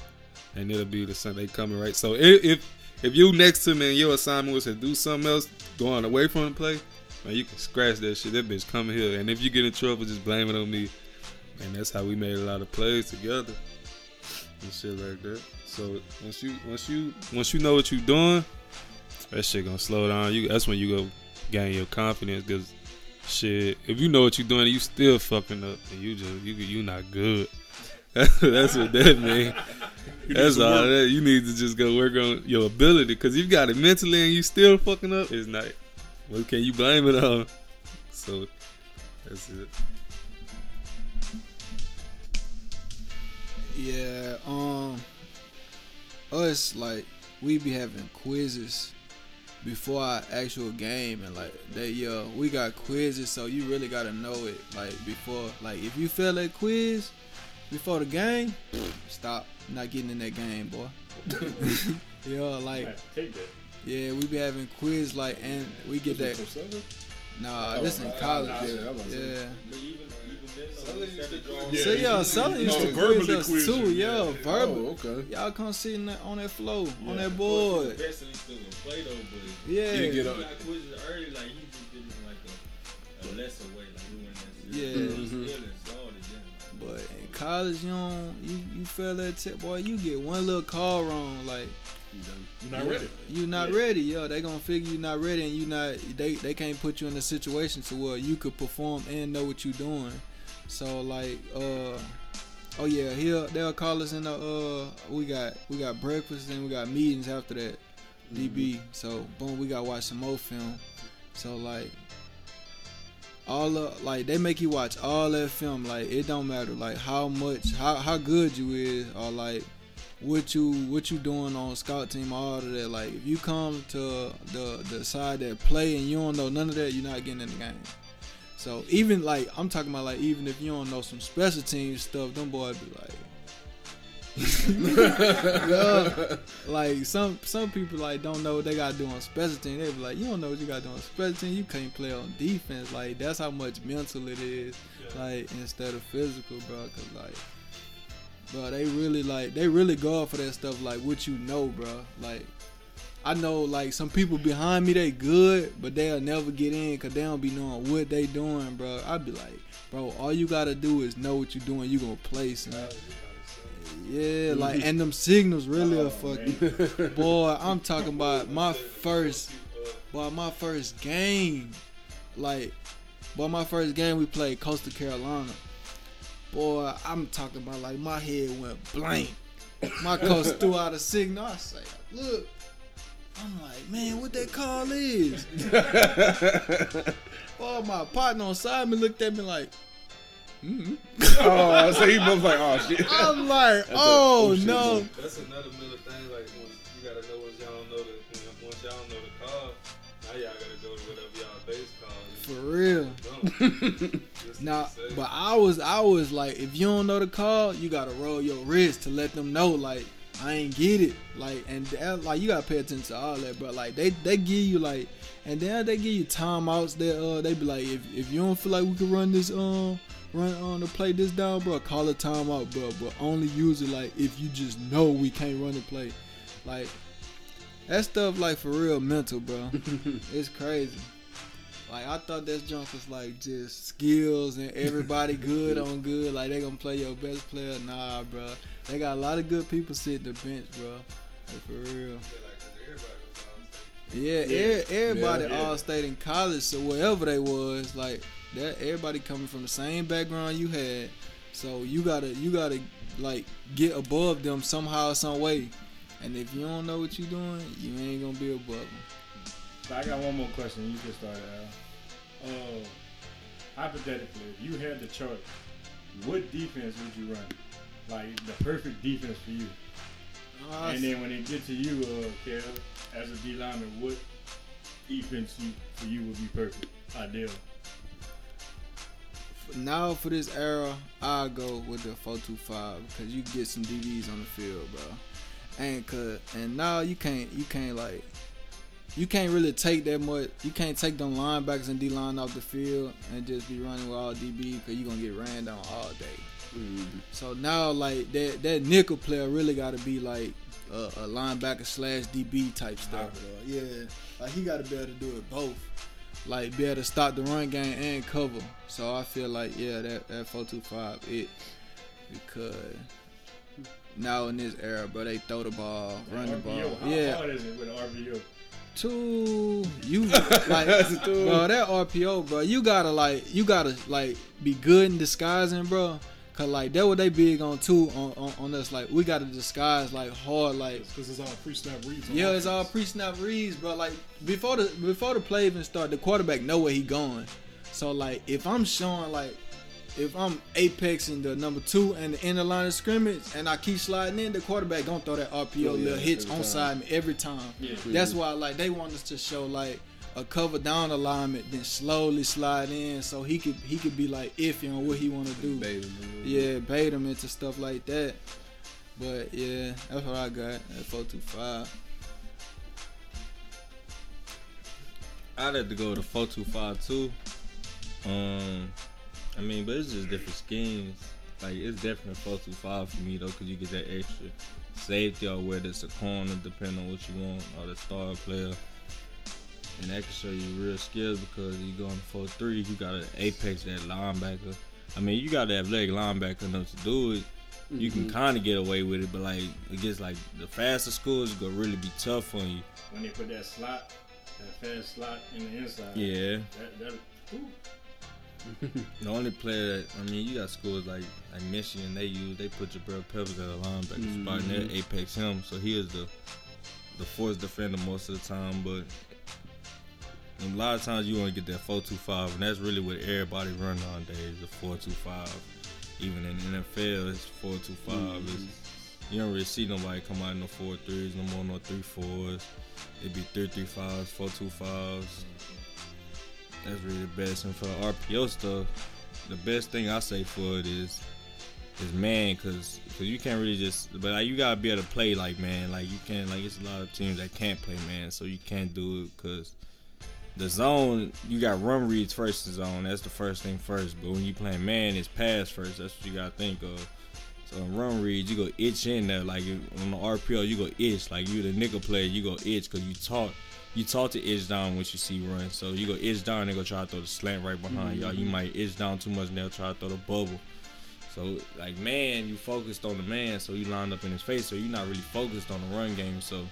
and it'll be the same they coming right. So if if, if you next to me and your assignment was to do something else going away from the play, man, you can scratch that shit. That bitch coming here. And if you get in trouble, just blame it on me. And that's how we made a lot of plays together. And shit like that. So once you once you once you know what you're doing, that shit gonna slow down. You that's when you go gain your confidence because shit, if you know what you're doing, you still fucking up, and you just you you not good. that's what that means. That's all. work. That you need to just go work on your ability because you've got it mentally and you still fucking up. It's not. What can you blame it on? So that's it. Yeah, um, us like we be having quizzes before our actual game, and like they yo, we got quizzes, so you really gotta know it like before. Like if you fail that quiz before the game, stop, not getting in that game, boy. yo, like yeah, we be having quiz like, and we get that. Nah, this in college. Yeah, I was about to say. Yeah. But even even then, though, we set the drawing. Yeah, So yeah. yo, Sully used No, to verbally quiz us quiz too. you, Yo, yeah. verbal. Oh, okay. Y'all come sit in that, on that floor, on that board. Eventually still gonna play though, but Yeah. You he get up. got quizzes early, like he just did it in like a, a lesser way, like we weren't Yeah. necessarily Mhm. still installed it. But in college, you don't, you, you fail that tip, boy. You get one little call wrong, like You're not ready. You're not Yeah. ready, yo. They gonna figure you're not ready, and you not. They they can't put you in a situation to where you could perform and know what you're doing. So like, uh, oh yeah, he'll they'll call us in the uh, we got we got breakfast and we got meetings after that, DB. So boom, we got watch some more film. So like. All the like they make you watch all that film like it don't matter like how much how how good you is or like what you what you doing on scout team all of that like if you come to the the side that play and you don't know none of that you're not getting in the game so even like i'm talking about like even if you don't know some special team stuff them boys be like Yeah. like some some people like don't know what they gotta do on special team they be like you don't know what you gotta do on special team you can't play on defense like that's how much mental it is like instead of physical bro cause like bro. They really like they really go for that stuff. Like what you know, bro. Like I know like some people behind me they good, but they'll never get in because they don't be knowing what they doing, bro. I'd be like, bro, all you gotta do is know what you doing. You gonna play, son. Yeah, like and them signals really are fucking. Boy, I'm talking about my first, boy, my first game. Like, boy, my first game we played Coastal Carolina. Boy, I'm talking about like my head went blank. My coach threw out a signal. I say, look. I'm like, man, what that call is? oh, my partner on side me looked at me like, mm oh, so he was like, oh shit. I'm like, a- oh, oh, shit, no. That's another middle thing. Like once you gotta know once y'all know the know, once y'all know the call, now y'all gotta go to whatever y'all base call. For real. Don't. Just to Now, but I was, I was like, if you don't know the call, you gotta roll your wrist to let them know, like, I ain't get it, like, and that, like, you gotta pay attention to all that, but like, they, they give you like, and then they give you timeouts. That uh, they be like, if, if you don't feel like we can run this, um, run on to play this down, bro, call a timeout, bro, but only use it like if you just know we can't run the play, like, that stuff like for real mental, bro. it's crazy. Like I thought that junk was like just skills and everybody good on good. Like they gonna play your best player. Nah, bro. They got a lot of good people sitting the bench, bro. Like for real. Yeah, e- everybody Yeah, yeah. all stayed in college, so wherever they was, like that, everybody coming from the same background you had. So you gotta, you gotta like get above them somehow, some way. And if you don't know what you're doing, you ain't gonna be above them. So I got one more question. You can start out. Uh, hypothetically, if you had the choice, what defense would you run? Like the perfect defense for you. Uh, and then when it get to you, uh, Kev, as a D lineman, what defense you, for you would be perfect, ideal? now for this era, I go with the four two five because you get some DBs on the field, bro. And cause and now you can't you can't like you can't really take that much. You can't take them linebackers and D line off the field and just be running with all DB because you're gonna get ran down all day. Mm-hmm. So now like that that nickel player really got to be like a, a linebacker slash DB type stuff. Yeah, like he got to be able to do it both like be able to stop the run game and cover. So I feel like yeah, that that four two five it because now in this era, bro, they throw the ball, run the ball. RPO, how Yeah, hard is it with RPO? two you like bro that RPO, bro. You gotta like you gotta like be good in disguising, bro. Cause like that what they big on too on, on, on us. Like we gotta disguise like hard like Because it's all pre-snap reads. on yeah, it's all pre-snap reads, bro. Like before the before the play even start, the quarterback know where he going. So like if I'm showing like if I'm apex apexing the number two and the end of line of scrimmage and I keep sliding in, the quarterback gonna throw that RPO yeah, little hits on time. side me every time. That's why like they want us to show like a cover down alignment, then slowly slide in so he could he could be like iffy on what he wanna do. Bait him. Yeah, bait him into stuff like that. But yeah, that's what I got at four two five. I'd have to go to four two five two. Um, I mean, but it's just different schemes. Like it's definitely four two five for me though, cause you get that extra safety or whether it's a corner, depending on what you want, or the star player. And that can show you real skills because you go on four three, you gotta apex that linebacker. I mean, you got to have leg linebacker enough to do it. You can mm-hmm. kind of get away with it, but like it gets like the faster schools it's gonna really be tough on you. When they put that slot, that fast slot in the inside. Yeah. That, that. The only player that I mean, you got schools like like Michigan. They use they put Jabril Peppers at a linebacker spot and they mm-hmm. apex him, so he is the the force defender most of the time. But a lot of times you want to get that four two five, and that's really what everybody run on days The four two five. Even in the NFL, it's four two five. It's, mm-hmm. you don't really see nobody come out in no four threes no more, no three fours. It'd be three three fives, four two fives. That's really the best. And for the RPO stuff, the best thing I say for it is is man, cause cause you can't really just, but like you gotta be able to play like man. Like you can't, like it's a lot of teams that can't play man, so you can't do it cause the zone you got run reads first in zone. That's the first thing first. But when you playing man, it's pass first. That's what you gotta think of. So in run reads, you go itch in there. Like on the RPO, you go itch. Like you the nickel player, you go itch because you talk. you talk to itch down once you see run. So you go itch down, they go try to throw the slant right behind y'all. You mm-hmm. might itch down too much, and they'll try to throw the bubble. So like man, you focused on the man, so you lined up in his face. So you're not really focused on the run game. So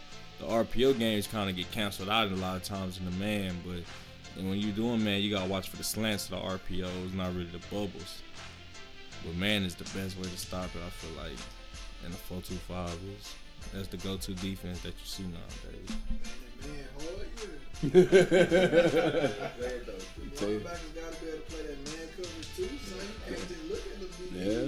the RPO games kind of get canceled out a lot of times in the man. But and when you're doing man, you gotta watch for the slants of the RPOs, not really the bubbles. But man is the best way to stop it. I feel like, and the four two five is that's the go-to defense that you see nowadays. Tell you. Yeah.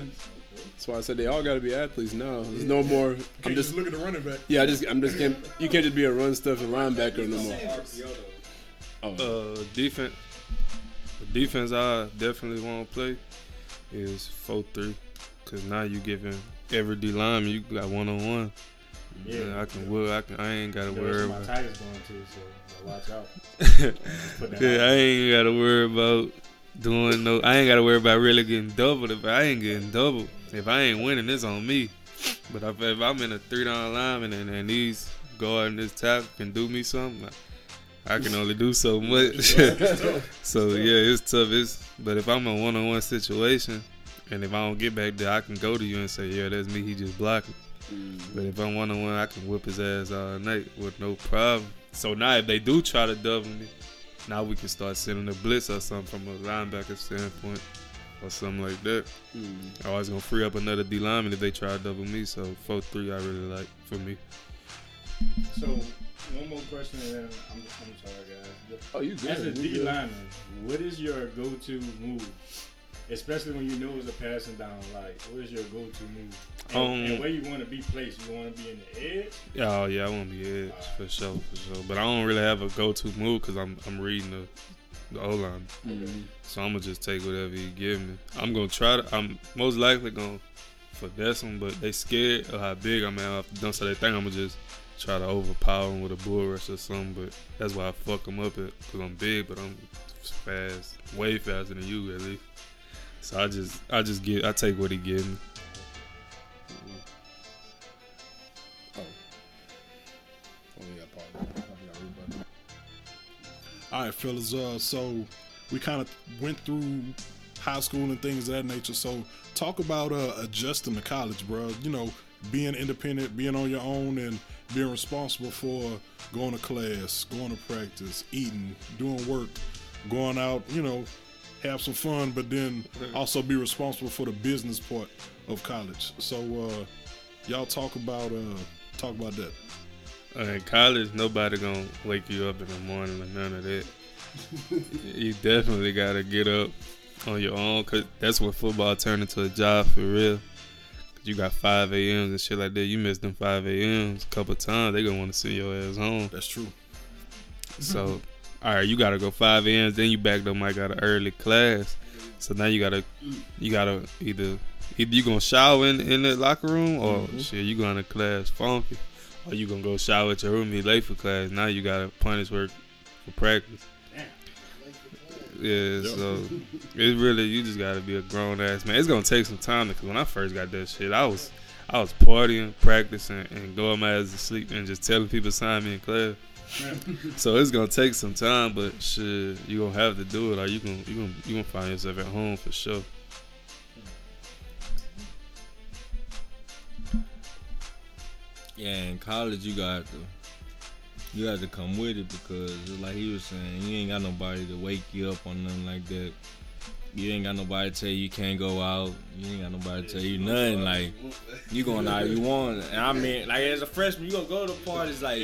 That's why I said they all got to be athletes now. There's no more. I'm just just look at the running back. yeah. I just I'm just can't. You can't just be a run stuff and linebacker no more. Oh, Uh, defense. The defense I definitely want to play is four three, cause now you giving every D lineman you got one on one. Yeah, I can. Will I can. I ain't gotta worry was my about. Tigers going too, so watch out. Just put that Yeah. I ain't gotta worry about doing no. I ain't gotta worry about really getting doubled. If I ain't getting doubled, if I ain't winning, it's on me. But if, if I'm in a three down lineman and, and these guard and this tap can do me something, I, I can only do so much. so yeah, it's tough. It's but if I'm in a one on one situation, and if I don't get back there, I can go to you and say, yeah, that's me. He just blocking. But if I'm one on one, I can whip his ass all night with no problem. So now if they do try to double me, now we can start sending a blitz or something from a linebacker standpoint or something like that. Mm. I was gonna free up another D lineman if they try to double me. So four three, I really like for me. So one more question, and then I'm, I'm sorry, guys. oh, you good? As a you D good. lineman, what is your go-to move? Especially when you know it's a passing down, like what is your go-to move? And, Um, and where you want to be placed? You want to be in the edge? Oh yeah, I want to be edge for sure, for sure. But I don't really have a go to move because I'm I'm reading the the O line. So I'm gonna just take whatever he give me. I'm gonna try to. I'm most likely gonna finesse them, but they scared of how big I'm at. Don't so they think I'm gonna just try to overpower them with a bull rush or something. But that's why I fuck them up at because I'm big, but I'm fast, way faster than you at least. So I just I just get I take what he give me. Oh yeah, Paul. I forgot. All right, fellas. Uh, so we kind of went through high school and things of that nature. So talk about uh, adjusting to college, bro. You know, being independent, being on your own, and being responsible for going to class, going to practice, eating, doing work, going out. You know, have some fun, but then also be responsible for the business part of college. So uh, y'all talk about uh, talk about that. Uh, in college, nobody gonna wake you up in the morning or none of that. you definitely gotta get up on your own, cause that's what football turned into a job for real. Cause you got 5 a.m.s and shit like that. You miss them 5 a.m.s a couple times, they gonna want to send your ass home. That's true. So, all right, you gotta go 5 a.m.s, then you back them. I got an early class, so now you gotta you gotta either either you gonna shower in in the locker room or shit you going to class funky, or you gonna go shower at your room be late for class. Now you gotta punish work for practice. Yeah, so it really you just gotta be a grown ass man. It's gonna take some time because when I first got that shit, I was I was partying, practicing, and going my ass to sleep and just telling people sign me in class. so it's gonna take some time, but shit, you gonna have to do it, or you gonna you gonna you gonna find yourself at home for sure. Yeah, in college you got to you got to come with it because like he was saying, you ain't got nobody to wake you up on nothing like that. You ain't got nobody to tell you you can't go out. You ain't got nobody to tell you nothing. Like you going out you want. And I mean, like as a freshman, you gonna go to parties like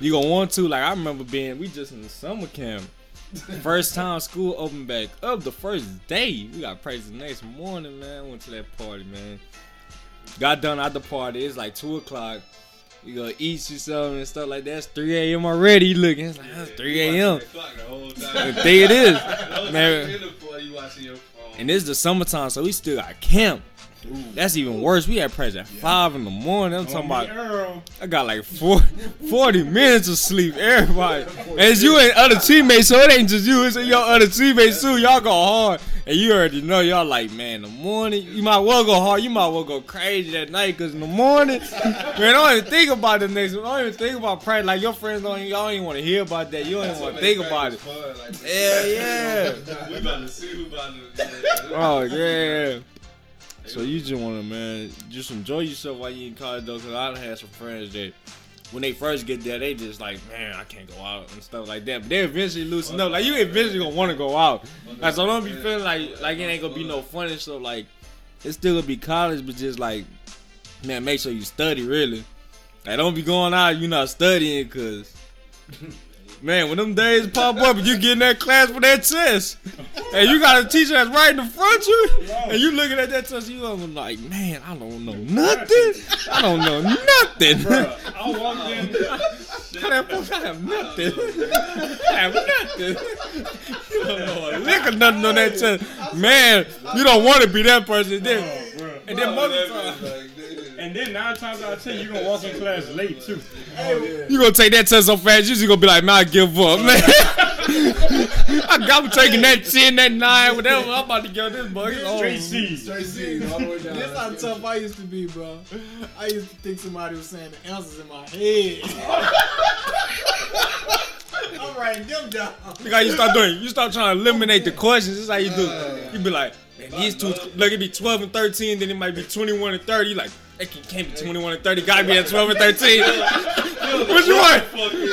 you gonna want to. Like I remember being, we just in the summer camp. First time school opened back up, the first day we got praise the next morning, man. Went to that party, man. Got done at the party. It's like two o'clock. You go eat you something and stuff like that. It's 3 a.m. already. Looking, it's like it's 3 a.m. The the thing it is, man. And it's the summertime, so we still got camp. That's even worse. We had practice at five in the morning. I'm oh, talking about. I got like four, 40 minutes of sleep. Everybody, and it's you and other teammates, so it ain't just you. It's your other teammates too. Y'all go hard, and you already know y'all like, man. In the morning, you might well go hard. You might well go crazy that night, cause in the morning, man, don't even think about the next one. Don't even think about practice. Like your friends don't, y'all ain't want to hear about that. You don't even want to think about it. Yeah, yeah. We about to see who about to. Oh yeah. So you just wanna man, just enjoy yourself while you in college though, cause I had some friends that when they first get there, they just like, man, I can't go out and stuff like that. But they eventually loosen up. Like you eventually gonna wanna go out. Like so don't be feeling like like it ain't gonna be no fun and stuff. Like it's still gonna be college, but just like man, make sure you study really. Like don't be going out, you not studying, cause man, when them days pop up and you get in that class for that test, and you got a teacher that's right in the front of you, and you looking at that test, you like, man, I don't know nothing. I don't know nothing. I walked in. I have, I have nothing. I have nothing. You don't know a lick of nothing on that test. Man, you don't want to be that person. Then, and then most of the time, And then nine times out of ten, you're gonna walk in class late too. Oh, you're gonna take that test so fast, you just gonna be like, man, I give up, man. I got I'm taking that 10, that 9, whatever. I'm about to get this boy. It's oh. Straight on. C's. Straight C's all the way down. This how tough I used to be, bro. I used to think somebody was saying the answers in my head. I'm writing them down. Look how you start doing. You start trying to eliminate the questions. This is how you do. it. You be like, man, these two. Look, it be 12 and 13. Then it might be 21 and 30. You like, it can- can't be 21 and 30. Gotta be at 12 and 13. Which one?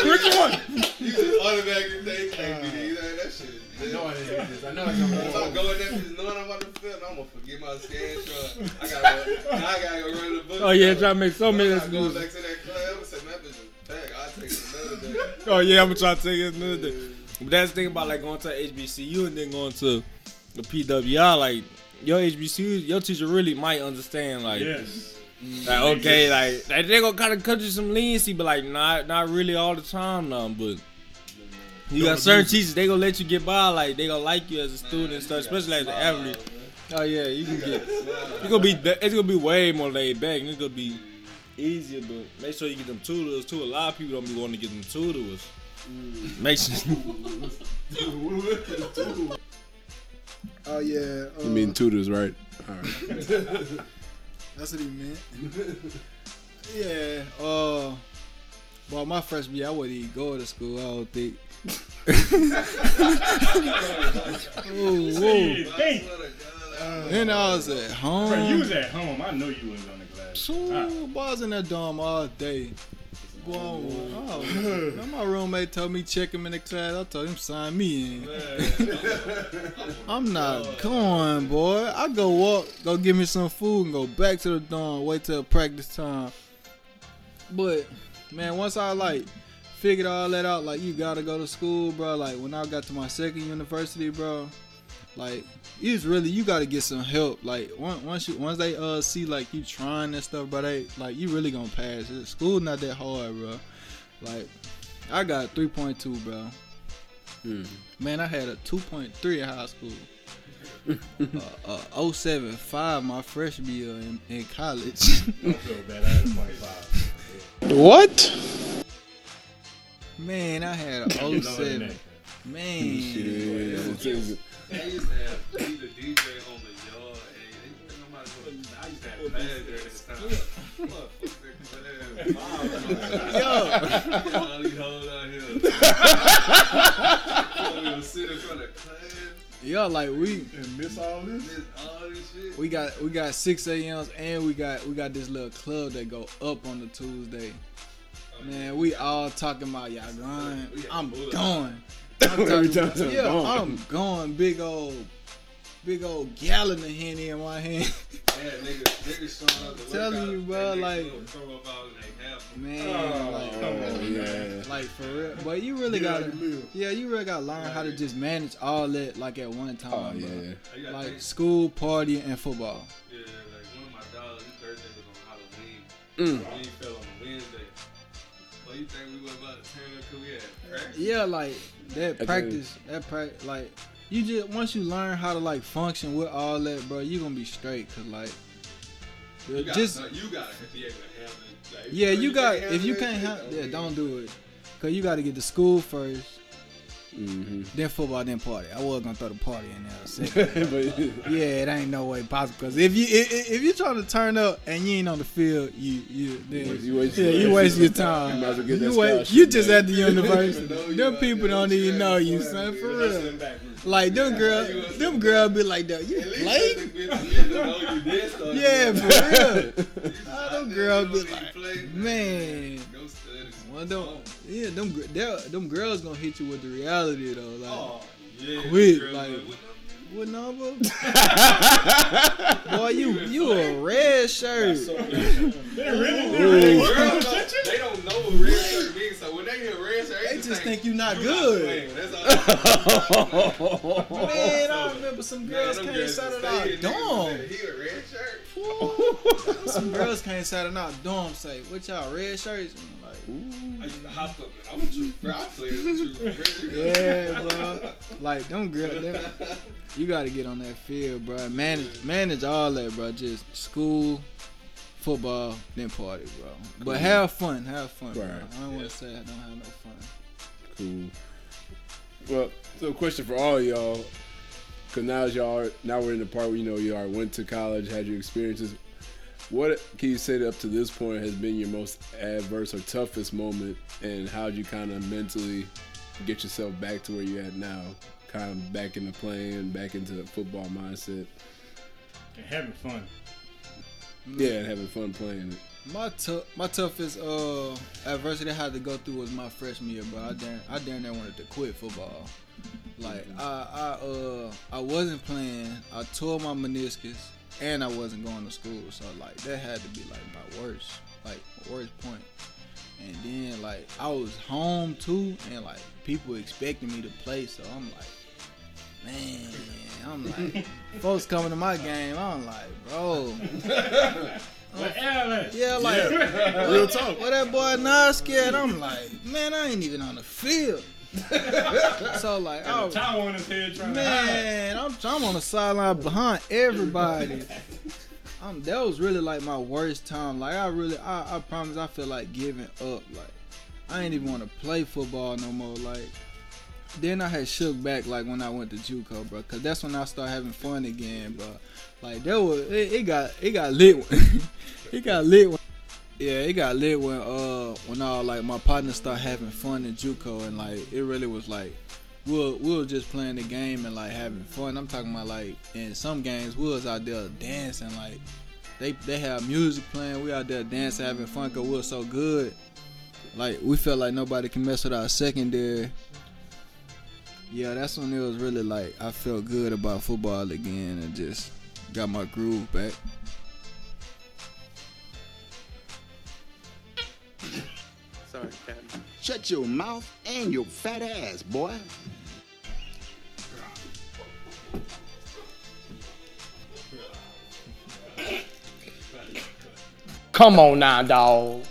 Which one? You just automatically think can't be these. That shit. I know I didn't this. I know I come If I go in there just knowing I'm about to fail, I'm gonna forget my scan truck. I gotta, go- now I gotta go run the book. Oh yeah, try to make so many I'm going back to that club. I'm gonna say, man, bitch, is back. I'll take it another day. Oh yeah, I'm gonna try to take it another day. But that's the thing about like going to HBCU and then going to the PWI. Like your HBCU, your teacher really might understand. Like, Yes. Like okay, like, like they gonna kind of cut you some leniency, but like not not really all the time now. But you got certain teachers, they gonna let you get by. Like they gonna like you as a student and stuff, especially as an athlete. Oh yeah, you can get. It's gonna be it's gonna be way more laid back and it's gonna be easier. But make sure you get them tutors too. A lot of people don't be wanting to get them tutors. Make sure. Oh yeah. Uh, You mean tutors, right? All right. That's what he meant. yeah. Uh. Well, my freshman year, I wouldn't even go to school. I don't think. Ooh, whoa. think. Then I was at home. Bro, you was at home. I know you was on the class. So, Ah. I was in that dorm all day. Oh, now my roommate told me check him in the class. I told him sign me in. I'm not going, boy. I go walk, go get me some food, and go back to the dorm. Wait till practice time. But man, once I like figured all that out, like you gotta go to school, bro. Like when I got to my second university, bro, like it's really you gotta get some help. Like once once you once they uh see like you trying and stuff, but they like you really gonna pass. it. School not that hard, bro. Like I got three point two, bro. Man, I had a two point three in high school. uh, uh, 075 my freshman year in, in college. What? Man, I had a 07. Man, I used to have be the DJ on the yard. Hey, they think I'm about to go to- I used to have bad during this time. Fuck, fuck that class. All these hoes out here. We was sitting in front of class, yeah, like we And miss all this? did all this shit. we got we got six a.m.s and we got we got this little club that go up on the Tuesday. Man, we all talking about y'all going. I'm going. I'm Every talking time I'm yeah, going. I'm going. Big old, big old gallon of henny in my hand. Yeah, niggas, niggas showing up Telling you, bro, and like- niggas gonna throw up out in. Man, like, Oh, yeah. like for real. But you really Yeah, gotta, you yeah, you really gotta learn how to just manage all that like at one time. Oh, bro. yeah. Like think- school, party, and football. Yeah, like one of my dogs, his birthday was on Halloween. Mm. We fell on a Wednesday. Well, you think we was about to turn up because we had practice? Yeah, like that Okay. practice, that practice, like you just once you learn how to like function with all that, bro, you gonna be straight. Cause like, You gotta, just know- you gotta be able to handle it. Like, yeah, know you got if you can't, shit, handle, yeah, don't do it. Cause you got to get to school first, Mm-hmm. then football, then party. I was gonna throw the party in there. But yeah, it ain't no way possible. Cause if you if, if you trying to turn up and you ain't on the field, you you then You waste- yeah you waste your time. You might as well get You, wait, you just at the university. them people don't even know you, son, for real. Like them girl, them girl be like that. You At least play? let the bitch get to know you did start Yeah, for real. Ah, them you be like, need to play, man. One them, yeah, them them girls gonna hit you with the reality though. Like, Oh, yeah. Quick, like- what number you? Boy, you you a red shirt. Girls don't, they don't know what red shirt means, so when they hear red shirt, They just think you not you good. playing. That's all. Man, I remember some girls Man, them can't girls shout it just out. stay in Dorm. niggas, He a red shirt. Some girls can't shout it out. Dorm say, what y'all red shirts? I'm like, I used to hop up. I was true. Bro, I played with you. Yeah, bro. Like them girls, them, you got to get on that field, bro. Manage, manage all that, bro. Just school, football, then party, bro. But have fun, have fun. Bro. Right. I don't want to say I don't have no fun. Cool. Well, so question for all y'all, because now y'all now we're in the part where you know y'all went to college, had your experiences. What can you say that up to this point has been your most adverse or toughest moment, and how'd you kind of mentally get yourself back to where you're at now, kind of back into playing, back into the football mindset? And having fun. Yeah, and having fun playing it. My tough, my toughest uh adversity I had to go through was my freshman year, bro. I damn, I damn near wanted to quit football. Like I, I, uh, I wasn't playing. I tore my meniscus, and I wasn't going to school. So like that had to be like my worst, like worst point. And then like I was home too, and like people expecting me to play. So I'm like, man, I'm like, folks coming to my game. I'm like, bro. Like, Yeah, like Real talk. well, that boy Nas scared. I'm like, man, I ain't even on the field. so like, oh, Towel on his head trying to hide. man, I'm, I'm on the sideline behind everybody. Um, that was really like my worst time. Like I really, I, I promise, I feel like giving up. Like I ain't even want to play football no more. Like then I had shook back like when I went to JUCO, bro, cause that's when I started having fun again, bro. Like that was it, it got it got lit. it got lit. When, yeah, it got lit when uh when all like my partners started having fun in JUCO and like it really was like we were, we were just playing the game and like having fun. I'm talking about like in some games we was out there dancing like they they have music playing. We out there dancing having fun cause we were so good. like we felt like nobody can mess with our secondary. Yeah, that's when it was really like I felt good about football again and just got my groove back. Sorry, Captain. Shut your mouth and your fat ass, boy. Come on now, dog.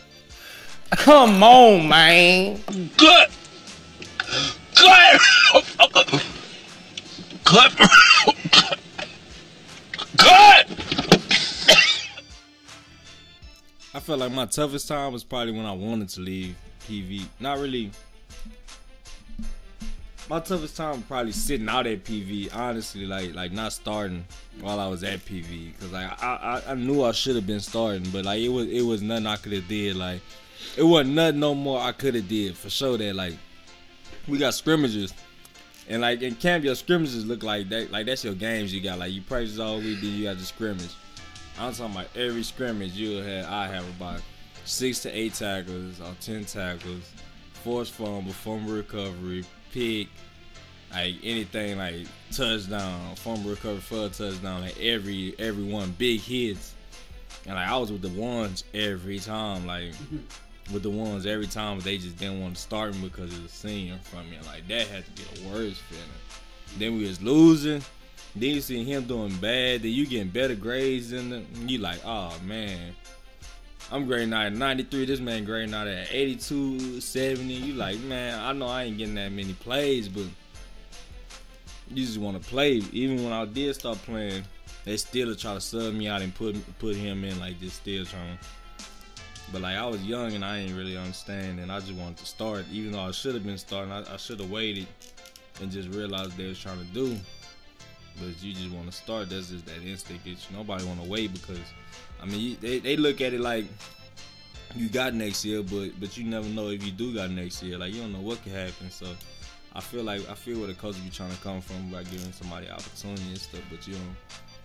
Come on, man. Good. Good. Good. Good. I felt like my toughest time was probably when I wanted to leave PV. Not really. My toughest time was probably sitting out at PV. Honestly, like like not starting while I was at PV, because like I, I I knew I should have been starting, but like it was it was nothing I could have did. Like it wasn't nothing no more I could have did for sure. That like we got scrimmages. And like in camp, your scrimmages look like that. Like that's your games you got. Like you practice all week, then you got the scrimmage. I'm talking about every scrimmage you'll have. I have about six to eight tackles or ten tackles, forced fumble, fumble recovery, pick, like anything like touchdown, fumble recovery for a touchdown. Like every every one big hits, and like I was with the ones every time. Like with the ones every time they just didn't want to start me because of the senior from me. Like that had to be the worst feeling. Then we was losing. Then you see him doing bad. Then you getting better grades than the, you like, oh man. I'm grading out at 93. This man grading out at 82, 70. You like, man, I know I ain't getting that many plays, but you just want to play. Even when I did start playing, they still try to sub me out and put put him in like just still trying. But like I was young and I ain't really understand, and I just wanted to start. Even though I should have been starting, I, I should have waited and just realized they was trying to do. But you just want to start. That's just that instinct. You, nobody want to wait because, I mean, you, they they look at it like you got next year, but but you never know if you do got next year. Like you don't know what could happen. So I feel like I feel where the coach be trying to come from by giving somebody opportunity and stuff. But you don't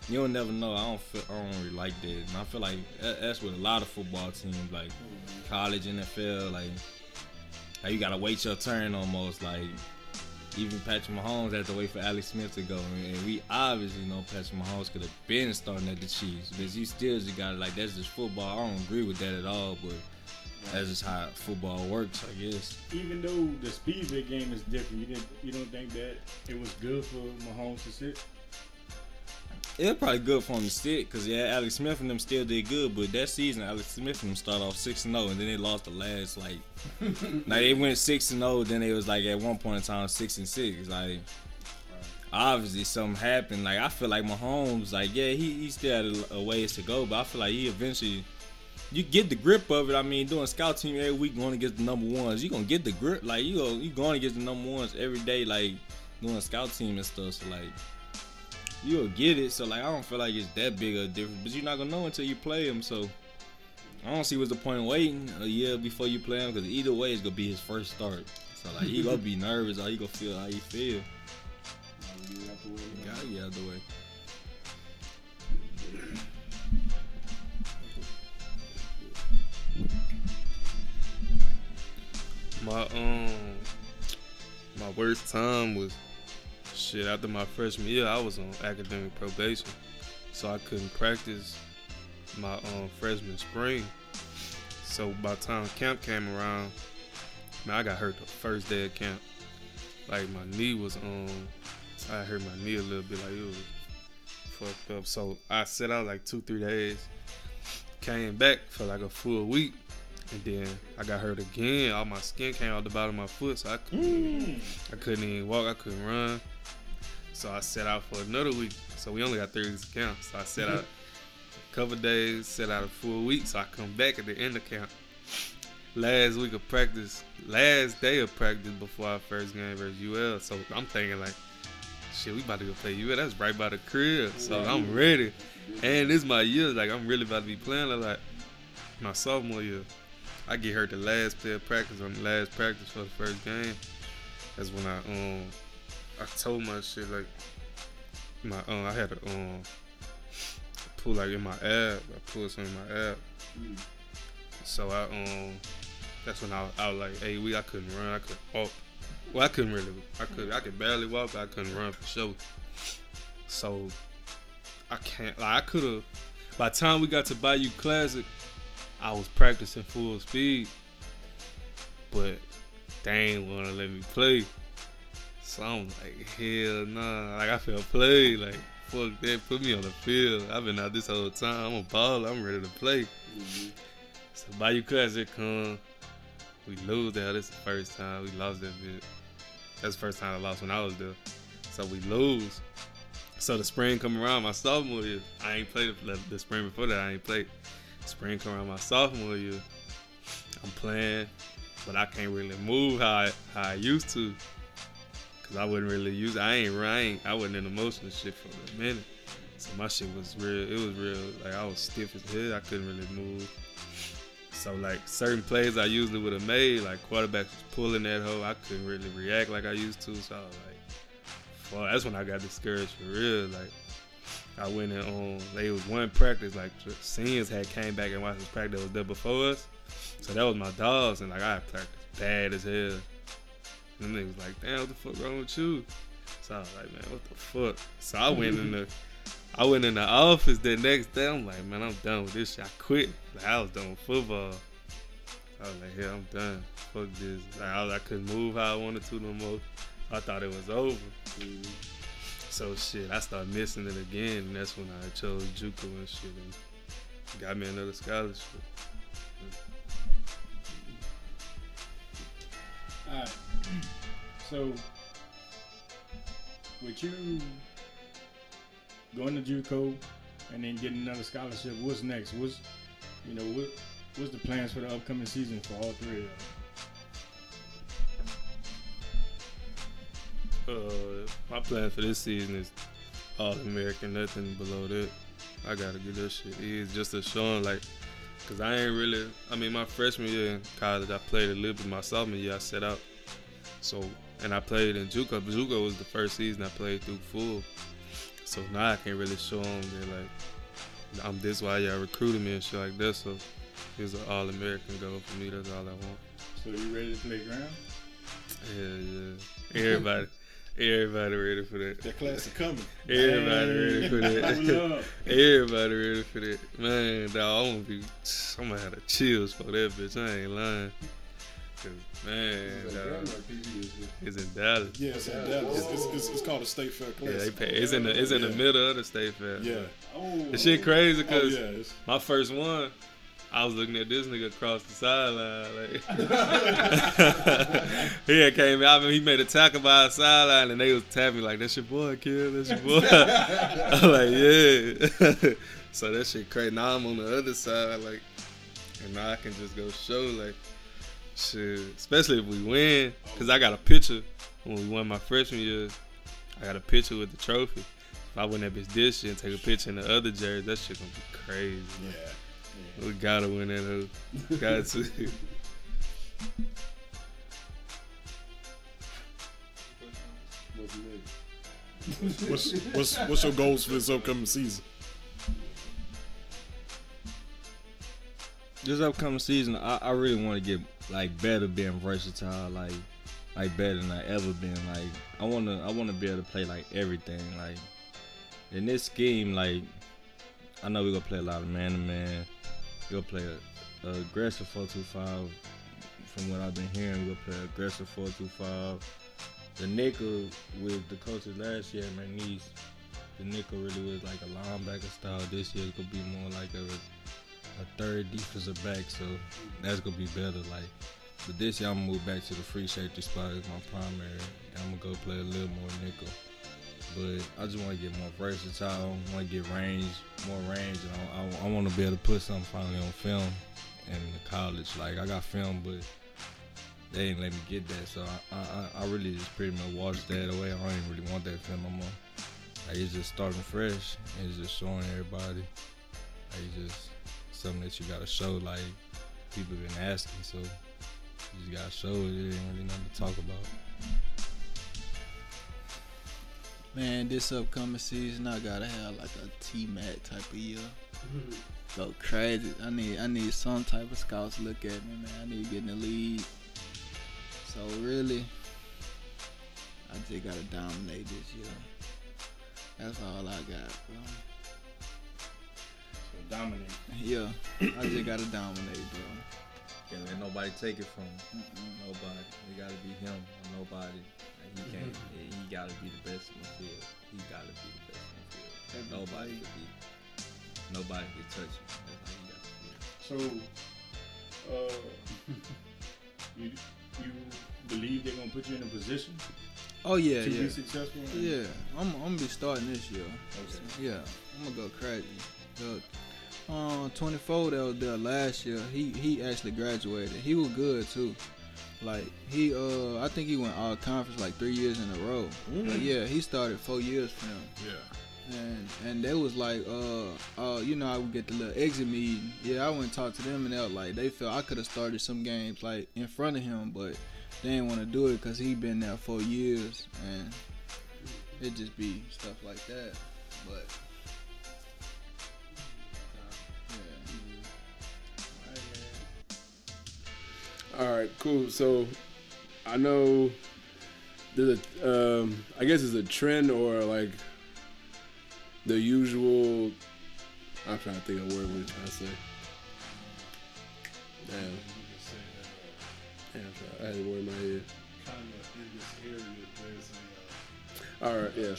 you don't never know. I don't feel I don't really like that, and I feel like that's with a lot of football teams, like college, NFL, like like you gotta wait your turn almost. Like even Patrick Mahomes had to wait for Alex Smith to go, and, we obviously know Patrick Mahomes could have been starting at the Chiefs, but you still just got like that's just football. I don't agree with that at all, but that's just how football works, I guess. Even though the speed of the game is different, you didn't you don't think that it was good for Mahomes to sit? It was probably good for him to sit because yeah, Alex Smith and them still did good, but that season Alex Smith and them started off six and zero, and then they lost the last like, like they went six and zero, then they was like at one point in time six and six. Like obviously something happened. Like I feel like Mahomes, like yeah, he, he still had a, a ways to go, but I feel like he eventually. You get the grip of it. I mean, doing scout team every week, going against the number ones, you gonna get the grip. Like you, go, you going against the number ones every day, like doing a scout team and stuff. So like, you'll get it. So like, I don't feel like it's that big a difference. But you're not gonna know until you play him. So I don't see what's the point of waiting a year before you play him because either way it's gonna be his first start. So like, he gonna be nervous or he gonna feel how he feel. Gotta get out the way. My um my worst time was shit after my freshman year I was on academic probation. So I couldn't practice my um freshman spring. So by the time camp came around, man, I got hurt the first day of camp. Like my knee was on, I hurt my knee a little bit like it was fucked up. So I sat out like two, three days. Came back for like a full week. And then I got hurt again. All my skin came out the bottom of my foot, so I couldn't, I couldn't even walk. I couldn't run. So I set out for another week. So we only got three weeks of camp. So I set out a couple days, set out a full week. So I come back at the end of camp. Last week of practice, last day of practice before our first game versus UL. So I'm thinking like, shit, we about to go play UL. That's right by the crib. So I'm ready. And this my year. Like I'm really about to be playing like, like my sophomore year. I get hurt the last play of practice on the last practice for the first game. That's when I um I told my shit like my um I had to um pull like in my ab. I pulled something in my ab. So I um that's when I, I was like, hey, we I couldn't run, I couldn't walk. Well, I couldn't really, I could, I could barely walk, but I couldn't run for sure. So I can't, like, I could have. By the time we got to Bayou Classic, I was practicing full speed, but they ain't wanna let me play. So I'm like, hell nah. Like I feel played. Like fuck that. Put me on the field. I've been out this whole time. I'm a baller. I'm ready to play. Mm-hmm. So by Bayou Classic come. We lose there. This the first time we lost that bit. That's the first time I lost when I was there. So we lose. So the spring come around my sophomore year. I ain't played the, the spring before that. I ain't played. Spring come around my sophomore year. I'm playing, but I can't really move how I, how I used to. Cause I wouldn't really use. I ain't right. I wasn't in the motion shit for a minute. So my shit was real. It was real. Like I was stiff as hell. I couldn't really move. So like certain plays I usually would have made, like quarterbacks was pulling that hoe. I couldn't really react like I used to. So I was like, well, that's when I got discouraged for real. Like I went in on they was one practice, like seniors had came back and watched this practice that was there before us. So that was my dogs, and like I practiced bad as hell. And they was like, damn, what the fuck wrong with you? So I was like, man, what the fuck? So I went in the I went in the office the next day. I'm like, man, I'm done with this shit. I quit. Like I was done with football. I was like, yeah, I'm done. Fuck this. Like I, I couldn't move how I wanted to no more. I thought it was over. So shit, I started missing it again, and that's when I chose JUCO and shit, and got me another scholarship. Alright. So, with you going to JUCO and then getting another scholarship, what's next? What's you know what what's the plans for the upcoming season for all three of them? Uh, my plan for this season is all American, nothing below that. I gotta get that shit. It's just a showing like, cause I ain't really. I mean, my freshman year in college, I played a little bit. My sophomore year, I set out. So, and I played in JUCO. JUCO was the first season I played through full. So now I can't really show them that like, I'm this why y'all recruited me and shit like that. So, it's an all American goal for me. That's all I want. So you ready to play ground? Yeah, yeah. Everybody. Everybody ready for that. That class is coming. Everybody ready for that. Everybody ready for that. Man, dog, I'm gonna be. I'm gonna have the chills for that bitch. I ain't lying. Cause man, dog, it's in Dallas. Yeah, it's in Dallas. It's, it's, it's, it's called a state fair class. Yeah, they pay. It's in the it's in the Yeah. middle of the state fair. Yeah. oh, The shit crazy Oh, because yeah, my first one, I was looking at this nigga across the sideline. Like he had came out, I mean, he made a tackle by the sideline, and they was tapping like, "That's your boy, kid. That's your boy." I'm like, "Yeah." so that shit crazy. Now I'm on the other side, like, and now I can just go show like, shit. Especially if we win, cause I got a picture when we won my freshman year. I got a picture with the trophy. If I win that bitch this year and take a picture in the other jersey, that shit gonna be crazy. Yeah. We gotta win that hoe. Got to. What's, what's what's your goals for this upcoming season? This upcoming season, I, I really want to get like better, being versatile, like like better than I ever been. Like I want to, I want to be able to play like everything. Like in this scheme, like I know we're gonna play a lot of man to man. We're gonna play aggressive four two five. From what I've been hearing, we're gonna play aggressive four two five. The nickel with the coaches last year my niece, the nickel really was like a linebacker style. This year it's gonna be more like a a third defensive back, so that's gonna be better. Like, but this year I'm gonna move back to the free safety spot as my primary, and I'm gonna go play a little more nickel. But I just want to get more versatile. want to get range, more range, and I, I, I want to be able to put something finally on film in the college. Like I got film, but they didn't let me get that, so I, I, I really just pretty much washed that away. I don't even really want that film no more. Like it's just starting fresh. and It's just showing everybody. Like it's just something that you gotta show. Like people been asking, so you just gotta show it. It ain't really nothing to talk about. Man, this upcoming season, I gotta have like a T Mac type of year. go crazy. I need I need some type of scouts to look at me, man. I need to get in the lead. So really, I just gotta dominate this year. That's all I got, bro. So dominate. Yeah, I just gotta dominate, bro. Can't let nobody take it from him. Nobody. It gotta be him or nobody. Like, he can't. he gotta be the best in the field. He gotta be the best in the field. Every nobody play. could be. Nobody could touch him. That's how he got to be. So, uh, you you believe they're gonna put you in a position? Oh yeah, to yeah. be successful. Yeah, I'm I'm gonna be starting this year. Okay. Yeah, I'm gonna go crazy. Look, um, 24 that was there last year. He he actually graduated. He was good too. Like he uh, I think he went all conference like three years in a row. But Mm. yeah, he started four years for him. Yeah. And and they was like uh uh you know I would get the little exit meeting. Yeah, I went and talked to them and they were like they felt I could have started some games like in front of him, but they didn't want to do it because he been there for years and it just be stuff like that. But All right, cool. So I know there's a, um, I guess it's a trend or like the usual. I'm trying to think of a word. What I'm trying to say. Damn. Damn, I had a word in my head. Kind of in this area, All right, yeah.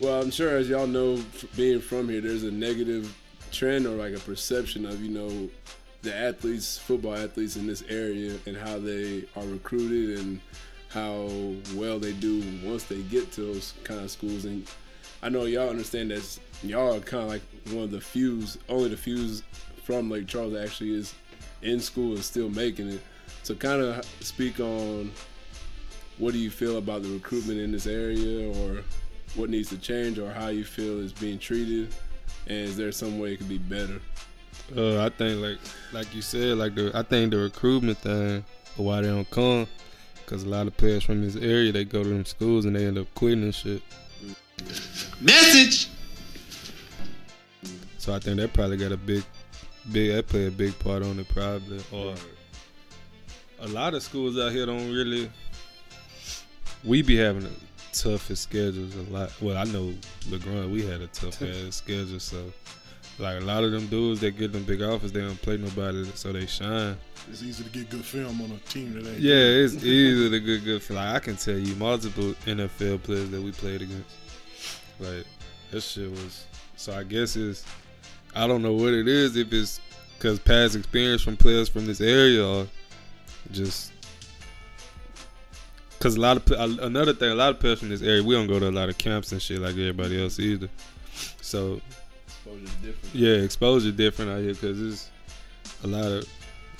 Well, I'm sure as y'all know, being from here, there's a negative trend or like a perception of you know the athletes, football athletes in this area, and how they are recruited and how well they do once they get to those kind of schools. And I know y'all understand that y'all are kind of like one of the few, only the few from Lake Charles actually is in school and still making it. So kind of speak on what do you feel about the recruitment in this area or what needs to change or how you feel is being treated and is there some way it could be better Uh, I think like like you said, like the I think the recruitment thing, why they don't come, because a lot of players from this area they go to them schools and they end up quitting and shit. Message. So I think that probably got a big, big that play a big part on it probably. Or a lot of schools out here don't really. We be having the toughest schedules a lot. Well, I know LaGrange, we had a tough ass schedule, so like a lot of them dudes that get them big offers, they don't play nobody, so they shine. It's easy to get good film on a team that ain't. Yeah, it's easy to get good film. Like I can tell you multiple NFL players that we played against. Like that shit was. So I guess it's. I don't know what it is. If it's because past experience from players from this area or just. Cause a lot of another thing, a lot of players from this area, we don't go to a lot of camps and shit like everybody else either. So exposure different yeah, exposure different out here because there's a lot of,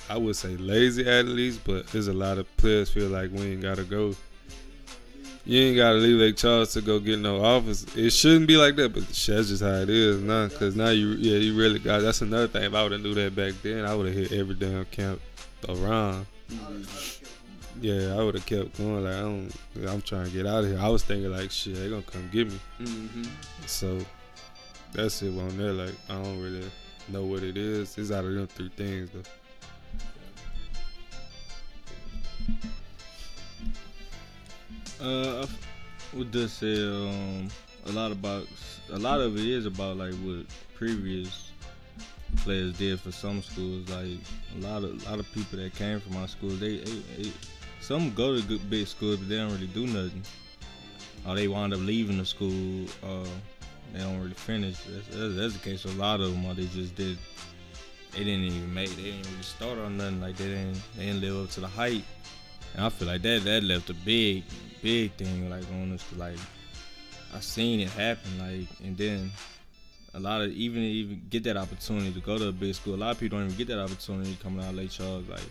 I would say lazy athletes, but there's a lot of players feel like we ain't gotta go. You ain't gotta leave Lake Charles to go get no office. It shouldn't be like that, but that's just how it is now. Cause now you, yeah, you really got. That's another thing. If I would have knew that back then, I would have hit every damn camp around. Yeah, I would have kept going. Like I don't, I'm trying to get out of here. I was thinking like, shit, they gonna come get me. Mm-hmm. So that's it on there. Like I don't really know what it is. It's out of them three things though. Uh, I would say um, a lot about a lot of it is about like what previous players did for some schools. Like a lot of a lot of people that came from our school, they, they, they some go to good big schools, but they don't really do nothing. Or they wind up leaving the school. Uh, they don't really finish. That's, that's, that's the case with a lot of them. Or they just did. They didn't even make. They didn't really start on nothing. Like they didn't. They didn't live up to the hype. And I feel like that that left a big, big thing like on us. Like I seen it happen. Like and then a lot of even even get that opportunity to go to a big school. A lot of people don't even get that opportunity coming out of Lake Charles. Like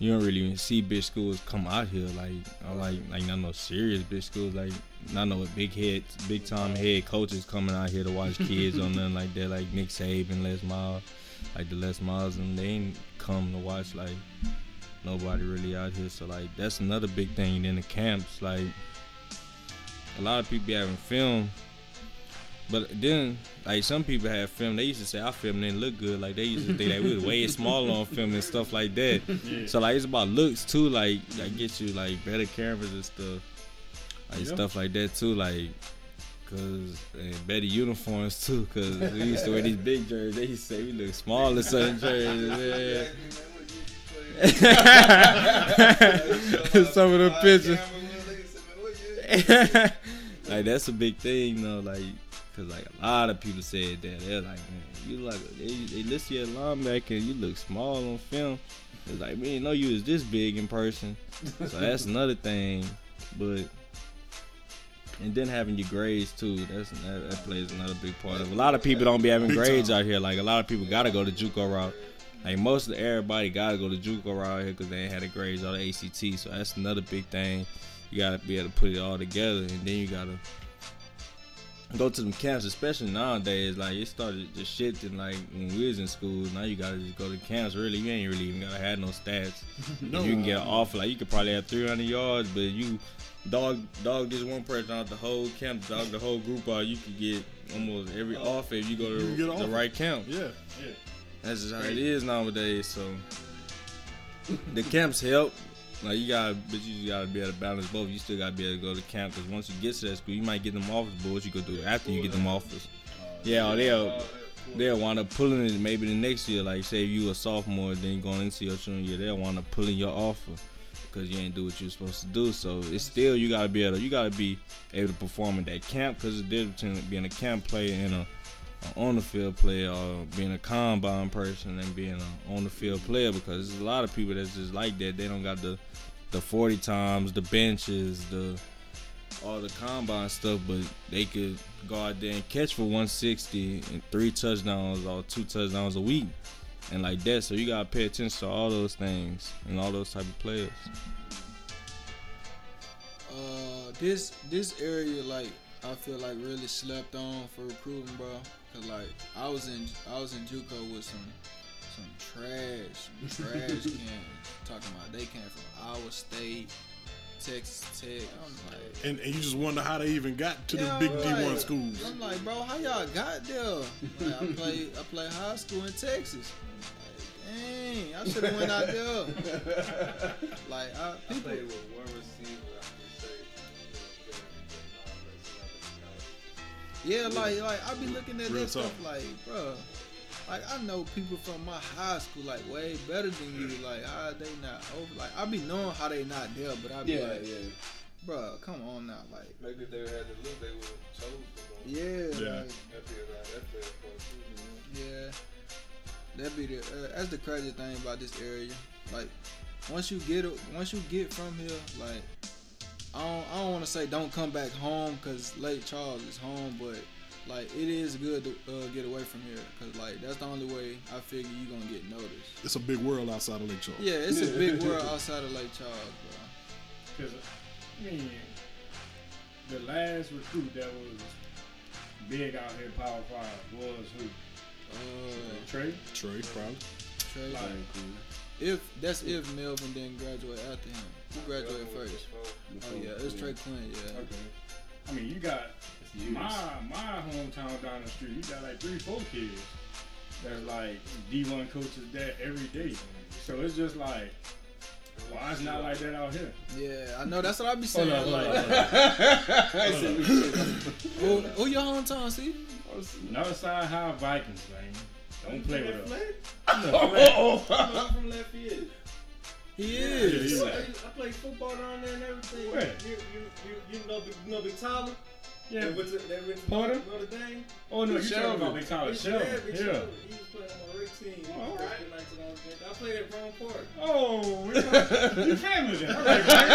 you don't really even see big schools come out here. Like uh, like like not no serious big schools. Like not no big head, big time head coaches coming out here to watch kids or nothing like that. Like Nick Saban, Les Miles, like the Les Miles, and they ain't come to watch like nobody really out here. So like that's another big thing in the camps. Like a lot of people be having film, But then, like some people have film, they used to say our film didn't look good. Like they used to think that we was way smaller on film and stuff like that. Yeah. So like it's about looks too. Like like get you like better cameras and stuff, like Yeah. stuff like that too. Like cause and better uniforms too. Cause we used to wear these big jerseys. They used to say we look small in certain jerseys. Yeah. Some of the pictures. like that's a big thing, you know, like, cause like a lot of people said that they're like, man, you like they, they list you at linebacker and you look small on film. It's like, we didn't know you was this big in person, so that's another thing. But and then having your grades too, that's that, that plays another big part of. it. A lot of people don't be having Big grades time. out here. Like a lot of people gotta go to JUCO route. Like most of everybody gotta go to JUCO route here because they ain't had the grades or the ACT. So that's another big thing. You gotta be able to put it all together, and then you gotta go to them camps, especially nowadays. Like it started just shifting. Like when we was in school, now you gotta just go to camps. Really, you ain't really even gotta have no stats. No. You can uh, get uh. an offer, like you could probably have 300 yards, but you dog dog this one person out the whole camp, dog the whole group out. You could get almost every uh, offer if you go to You get the right camp. Yeah. Yeah. That's just how it is nowadays. So the camps help. Like you gotta, but you gotta be able to balance both. You still gotta be able to go to camp because once you get to that school, you might get them offers. But what you gonna do after you get them offers? Yeah, they'll they'll wind up pulling it maybe the next year. Like say you a sophomore, then going into your junior year, they'll wind up pulling your offer because you ain't do what you're supposed to do. So it's still you gotta be able, to, you gotta be able to perform in that camp because the difference between being a camp player and a a on the field player or being a combine person and being a on the field player because there's a lot of people that's just like that. They don't got the the 40 times, the benches, the all the combine stuff, but they could go out there and catch for 160 and three touchdowns or two touchdowns a week and like that. So you gotta pay attention to all those things and all those type of players. Uh, this this area like I feel like really slept on for recruiting, bro. Cause like I was in I was in JUCO with some some trash some trash cans talking about they came from Iowa State, Texas Tech. I'm like. And, and you just wonder how they even got to Yeah, the big right. D1 schools. I'm like, bro, how y'all got there? Like, I play I play high school in Texas. Like, dang, I should have went out there. like, I, people. I played with one receiver. I could say. Yeah, like like I be looking at Real that stuff like, bro. Like I know people from my high school like way better than you. Like how they not over? Like I be knowing how they not there, but I be Yeah, like, yeah. bro, come on now, like Maybe if they had to look, they would have chose to yeah, Yeah. like, That be a- that play part too. Yeah, that be the uh, that's the crazy thing about this area. Like once you get it, once you get from here, like I don't I don't want to say don't come back home because Lake Charles is home, but like it is good to uh, get away from here because like that's the only way I figure you gonna get noticed. It's a big world outside of Lake Charles. Yeah, it's a big world outside of Lake Charles, bro. Because, I mean, the last recruit that was big out here, Power Five, was who? Uh, Trey? Trey, probably. Trey, Like, if that's if Melvin didn't graduate after him, who graduated first? Oh yeah, it's Trey Quinn. Yeah. Okay. I mean, you got my my hometown down the street. You got like three, four kids that's like D1 coaches there every day. So it's just like, why it's not like that out here? Yeah, I know. That's what I be Hold saying. up, hold like, up, hold up. who, who your hometown? See? Northside High Vikings, man. Don't play with us. Oh, I'm from Lafayette. He Yeah, is. he I, is. I play football down there and everything. Where? You, you, you, you know, Big- you know Big Tyler? Yeah. That went to, that went to Porter? Notre Dame? Oh no, you talking about Big Tyler Big Shelby? Big Yeah. Shelby. He was playing on my rig team. Oh, all right. I played at Brown Park. Oh, you family then. All right, Mike.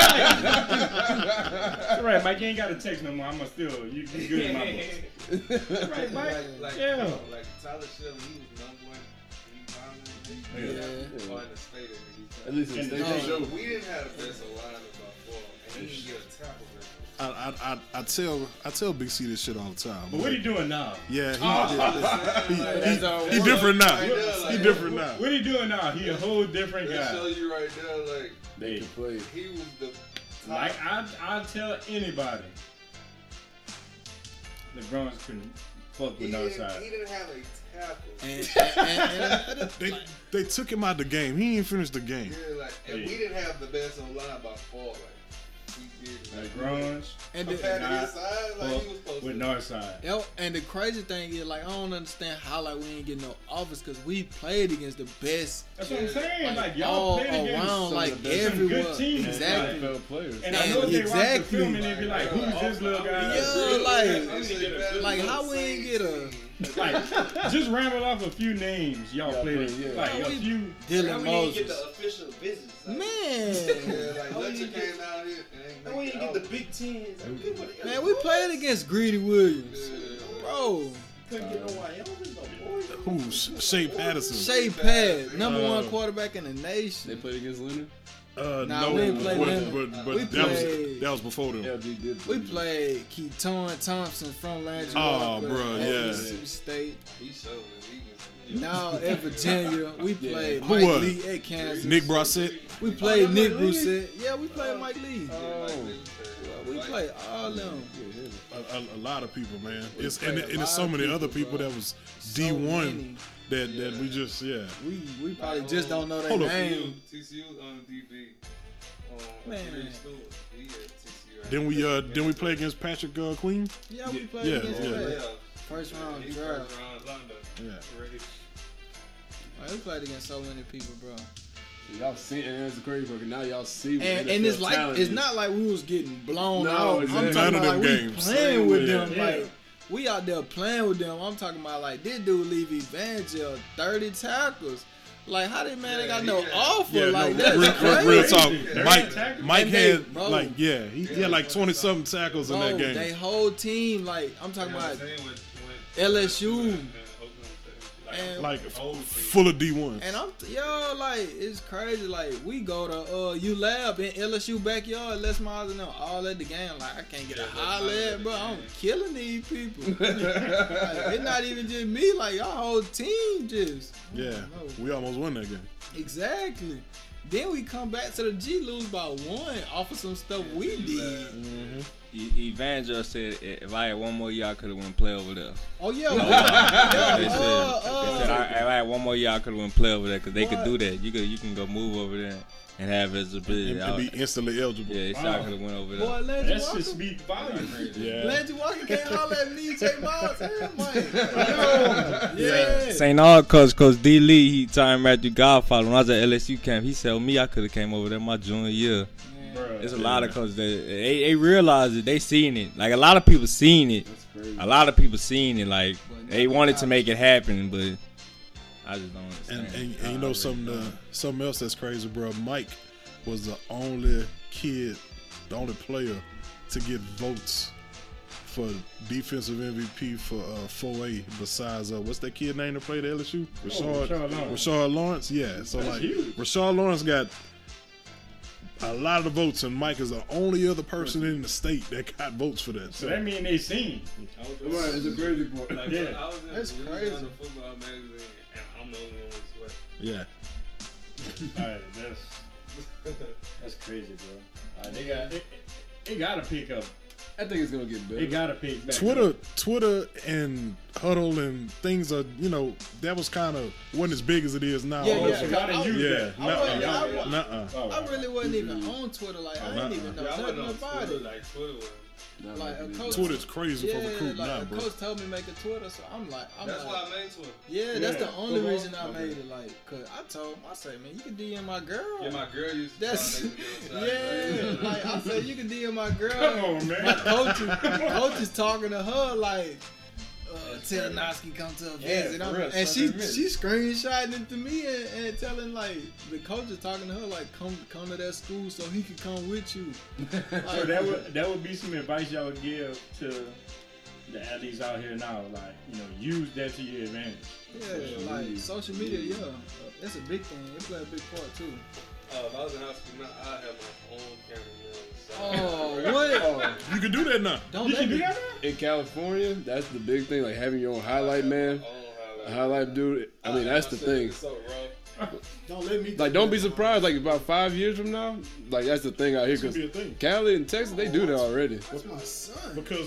All right, Mike. You ain't got to text no more. I'm still you, you good in my books. All right, Mike. Like, like, yeah. you know, like Tyler Shelby, he was number one. Yeah. Yeah. Or in the state of At least in And the the state state. show. We didn't have the best line about four, and he didn't get a tackle. Man. I, I, I, I tell I tell Big C this shit all the time. But what he doing now? Yeah, he, Oh. he, That's he, all he different now. Right there, He like- different now. What he doing now? He a whole different They show guy. you right there, like They, Play. he was the top. like I, I tell anybody, LaGrange's couldn't fuck with didn't, Northside. he didn't have a tackle. And, and, and, and They they took him out the game. He didn't finish the game. Yeah, like, and we didn't have the best on line by far. Like, we did. Like, LaGrange's And the- compared not his like, he with to. Northside. Yo, and the crazy thing is, like, I don't understand how like we ain't get no offers because we played against the best. That's what I'm saying. Like, y'all all played against around, like the best- some everywhere. good teams. Exactly. NFL players. And I know if they watch the Exactly. film and they be like, who's this little guy? Yo, like, like, like how we ain't get a Like, just ramble off a few names y'all played. played, yeah. Like, a We- few. Dylan How we didn't Moses? get the official visits. Like, Man, Yeah, like How we didn't get- came down here and How we didn't get get the Big Tens. Like, man, we played against Greedy Williams, bro. Couldn't get no Wyomas, no boys. Who's Shea Patterson? Shea Pad, number Uh, one quarterback in the nation. They played against Leonard. Uh, Nah, no, we didn't play but, them. but, but We that was played- that was before them. LG did. We played Keaton Thompson from Landry. Oh, Walker bruh, yeah. Mississippi State. He showed it. Now at Virginia, we played Who Mike was? Lee at Kansas. Nick Brossette. We played Nick Mike Brossette. Yeah, we played Mike Lee. Oh. We played all them. A, a, a lot of people, man. It's and, and lot it's so many people, other people bro. that was So D many. one that that we just yeah. We we probably just don't know their name. TCU on DB. Um, Man. He at TCU. Then we uh then we play against Patrick uh, Queen. Yeah, we played Yeah, against yeah. Yeah. First round He draft. first round London. Yeah. Ready. Man, we played against so many people, bro. Y'all see, and that's the crazy part. 'cause Now y'all see. what And, and it's like talent it's not like we was getting blown No, out. exactly. I'm talking None of about them like games. we playing with Yeah. them. Yeah. Like we out there playing with them. I'm talking about like this dude leave Evangel 30 tackles. Like how did man ain't got no he- offer? Yeah, like no, that's real, crazy. real talk. Mike. Mike they- had bro. like yeah he, he had like twenty something tackles in Bro, that game. they whole team like I'm talking about with- with- LSU. And Oakland State. and like full of D ones. And I'm yo like it's crazy. Like we go to uh U Lab in LSU backyard, Les Miles and them all at the game. Like I can't get a holler at, bro. I'm killing these people. like, it's not even just me. Like y'all whole team just Yeah, we almost won that game. exactly. Then we come back to the G lose by one off of some stuff we did. E- Evangel said if I had one more year, I could have went play over there. Oh yeah, They yeah, said, uh, they said uh, I, if I had one more year, I could have went play over there because they could do that. You could you can go move over there and have visibility. And, I- and be instantly eligible. yeah, they said I could have went over there. boy, Landry That Walker. should speak volumes. Yeah. Landry Walker can't holler at me, J Miles. Hell, Mike. Yeah. Saying all cause cause D Lee he time Matthew Godfather when I was at LSU camp he said me I could have came over there my junior year. Bruh. It's a lot of cause they, they they realize it they seen it like a lot of people seen it. A lot of people seen it like they wanted to make it happen but I just don't understand. And, and, and you know something uh, something else that's crazy, bro. Mike was the only kid, the only player to get votes for defensive MVP for uh, 4A. Besides, uh, what's that kid name that played at LSU? Rashard, Rashard Lawrence. Rashard Lawrence. Yeah. So That's like, huge. Rashard Lawrence got a lot of the votes, and Mike is the only other person in the state that got votes for that. So that mean they seen. Right, it's a crazy part. Like, Yeah. I was in That's Louisiana crazy. football magazine, and I'm the only one with sweat. Yeah. Alright, that's that's crazy, bro. Alright, they got it, it gotta pick up. I think it's gonna get better. It gotta pick back. Twitter, up. Twitter, and Hudl and things are, you know, that was kind of wasn't as big as it is now. Yeah, Oh, yeah. so y'all I- use Yeah, that. nuh-uh. I wasn't- I- Nuh-uh. Oh, I really wasn't even on Twitter. Like I oh, didn't even know Yeah, nothing about it. like Twitter was. Like a coach, Twitter's crazy for yeah, recruiting like now, a bro. coach told me to make a Twitter, so I'm like, I'm That's like, why I made Twitter. yeah, that's the only Football? reason I Okay. made it. Like, cause I told him, I said, man, you can DM my girl. Yeah, my girl used to That's to make me yeah. like I said, you can DM my girl. Come on, man. My coach, is, coach is talking to her like, uh, tell Noski come to a visit, for I'm- real, and she Sunday visit. she screenshotting it to me and, and telling like the coach is talking to her like, come come to that school so he can come with you. So that would that would be some advice y'all would give to the athletes out here now. Like, you know, use that to your advantage. Yeah, like social media, yeah, that's a big thing. It play a big part too. Oh, if I was in high I'd have my own camera. Oh, what? You can do that now. Don't You let can do that now? In California, that's the big thing. Like having your own highlight man, a highlight dude. I mean, that's the thing. So rough. Don't let me. Like, don't be surprised. Like about five years from now, like that's the thing out here. It's Cause be a thing. Cali and Texas, they do that already. That's my son. Because.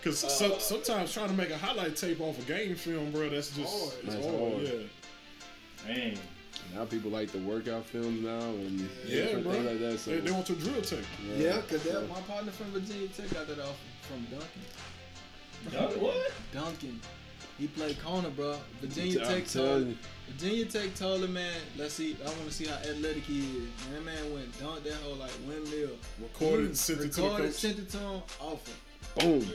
Because uh, so, sometimes trying to make a highlight tape off a game film, bro, that's just hard. it's That's hard. hard. Yeah. Man. Now people like the workout films now and Yeah, different bro. things like that. So They, they want your drill tape. Yeah, cause that my partner from Virginia Tech got that off from Duncan. Duncan what? Duncan. He played corner, bro. Virginia I'm Tech telling told you. Virginia Tech told him, man, let's see. I want to see how athletic he is. And that man went dunked that whole like windmill. Recorded and sent it to the Recorded, coach. sent it to him. Offer. Boom.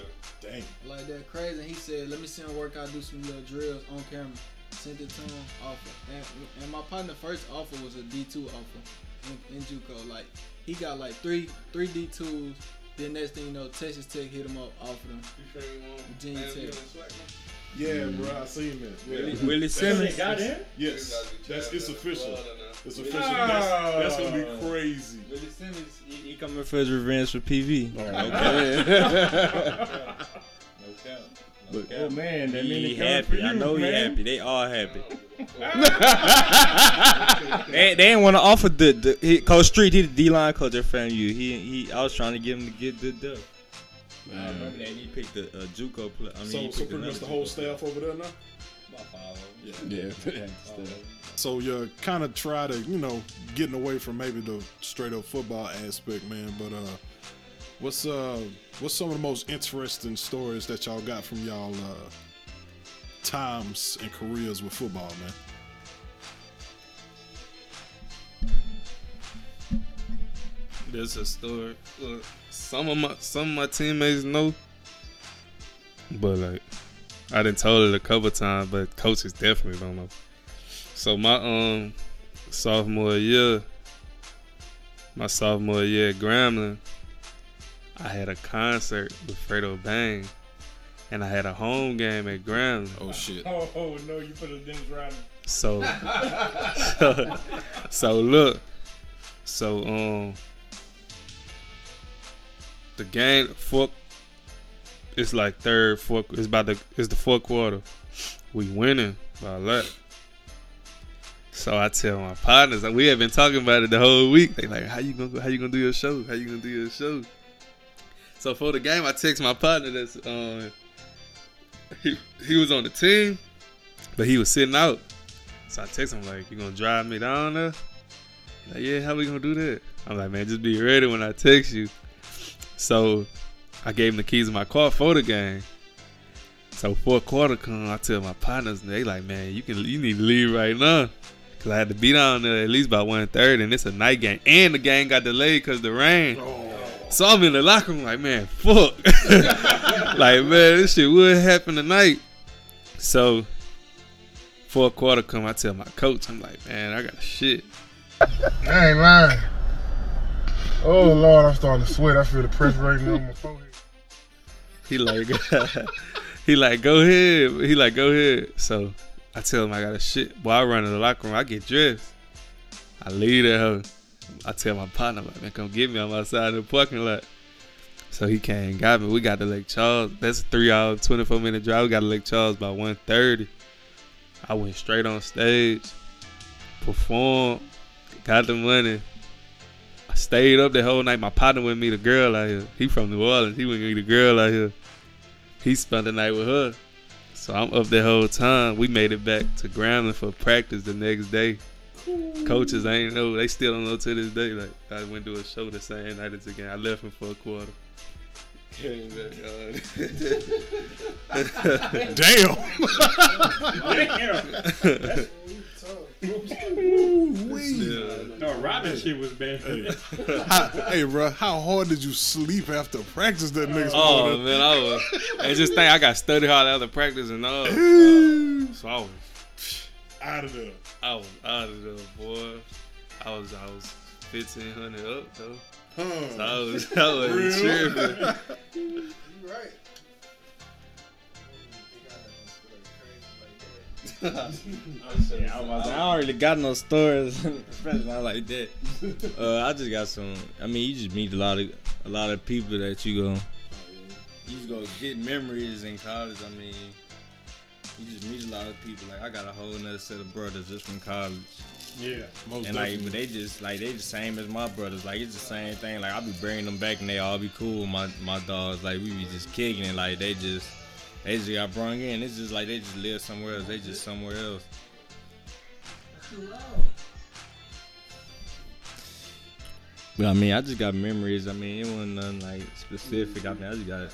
Dang. Like that crazy. He said, let me see him work out, do some little drills on camera. Sent it to him, offer. And, and my partner first offer was a D2 offer in, in JUCO. Like he got like three three D2s. Then next thing you know, Texas Tech hit him up, offered him. Virginia Tech. Yeah, bro, I seen that. Yeah. Willie- Willie Simmons. Got in? Yes, that's it's official. It's official. No. That's, that's gonna be crazy. Willie Simmons, he, he coming for his revenge for PV. Oh, no man. cap. no cap. But- Oh, man, that he, mean he it coming happy. for I you, know he happy. They all happy. they, they didn't want to offer the, the he, Coach Street. He the D line coach at FAMU. He he. I was trying to get him to get the dub. I remember that he picked the uh, JUCO play. I mean, So, he so picked pretty much the whole JUCO staff over there now. About five of them. Yeah. So you're kind of try to, you know, getting away from maybe the straight up football aspect, man. But uh, what's uh, what's some of the most interesting stories that y'all got from y'all uh, times and careers with football, man? There's a story. Look, some of my some of my teammates know, but like I done told it a couple times, but coaches definitely don't know. So my um sophomore year, my sophomore year at Grambling, I had a concert with Fredo Bang, and I had a home game at Grambling. Oh shit! Oh, oh no, you put a Dennis Rodman. So, so, so look, so um, the game fourth, it's like third, fourth. It's about the it's the fourth quarter. We winning by a lot. So I tell my partners, we have been talking about it the whole week. They like, how you gonna how you gonna do your show? How you gonna do your show? So for the game, I text my partner that's um, he he was on the team, but he was sitting out. So I text him like, "You gonna drive me down there?" Like, yeah, how we gonna do that? I'm like, man, just be ready when I text you. So I gave him the keys of my car for the game. So fourth quarter come, I tell my partners, they like, man, you can you need to leave right now. Cause I had to be down there at least by 1.30 and it's a night game. And the game got delayed because the rain. Oh. So I'm in the locker room like, man, fuck. like, man, this shit would happen tonight. So fourth quarter come, I tell my coach, I'm like, man, I got shit. I ain't lying. Oh Lord, I'm starting to sweat. I feel the perspiration on my forehead. He like, he like, go ahead. He like, go ahead. So I tell him I got a shit. Boy, I run in the locker room. I get dressed. I leave that hoe. I tell my partner, like, man, come get me. I'm outside in the parking lot. So he came and got me. We got to Lake Charles. That's a three hour, 24 minute drive. We got to Lake Charles by 1.30. I went straight on stage, performed, got the money. I stayed up the whole night. My partner went meet a girl out here. He from New Orleans. He went meet a girl out here. He spent the night with her. So I'm up the whole time. We made it back to Grambling for practice the next day. Coaches ain't know. They still don't know to this day. Like I went to a show the same night as again. I left him for a quarter. Came back No, Robin shit was bad. Hey, how, hey, bro, how hard did you sleep after practice that next Oh morning? man, I was. And just think, I got study hard after practice and uh, uh, all. so I was out of there. I was out of there, boy. I was I was fifteen hundred up though. Huh. So I was I was tripping. You right. Yeah, I, was, I don't really got no stories, especially not like that. Uh, I just got some. I mean, you just meet a lot of a lot of people that you go. You just go get memories in college. I mean, you just meet a lot of people. Like I got a whole nother set of brothers just from college. Yeah, most and like, but they just like they the same as my brothers. Like it's the same thing. Like I be bringing them back and they all be cool. with My my dogs, like we be just kicking it. Like they just they just got brung in. It's just like they just live somewhere else. They just somewhere else. But I mean, I just got memories. I mean, it wasn't nothing like specific. I mean, I just got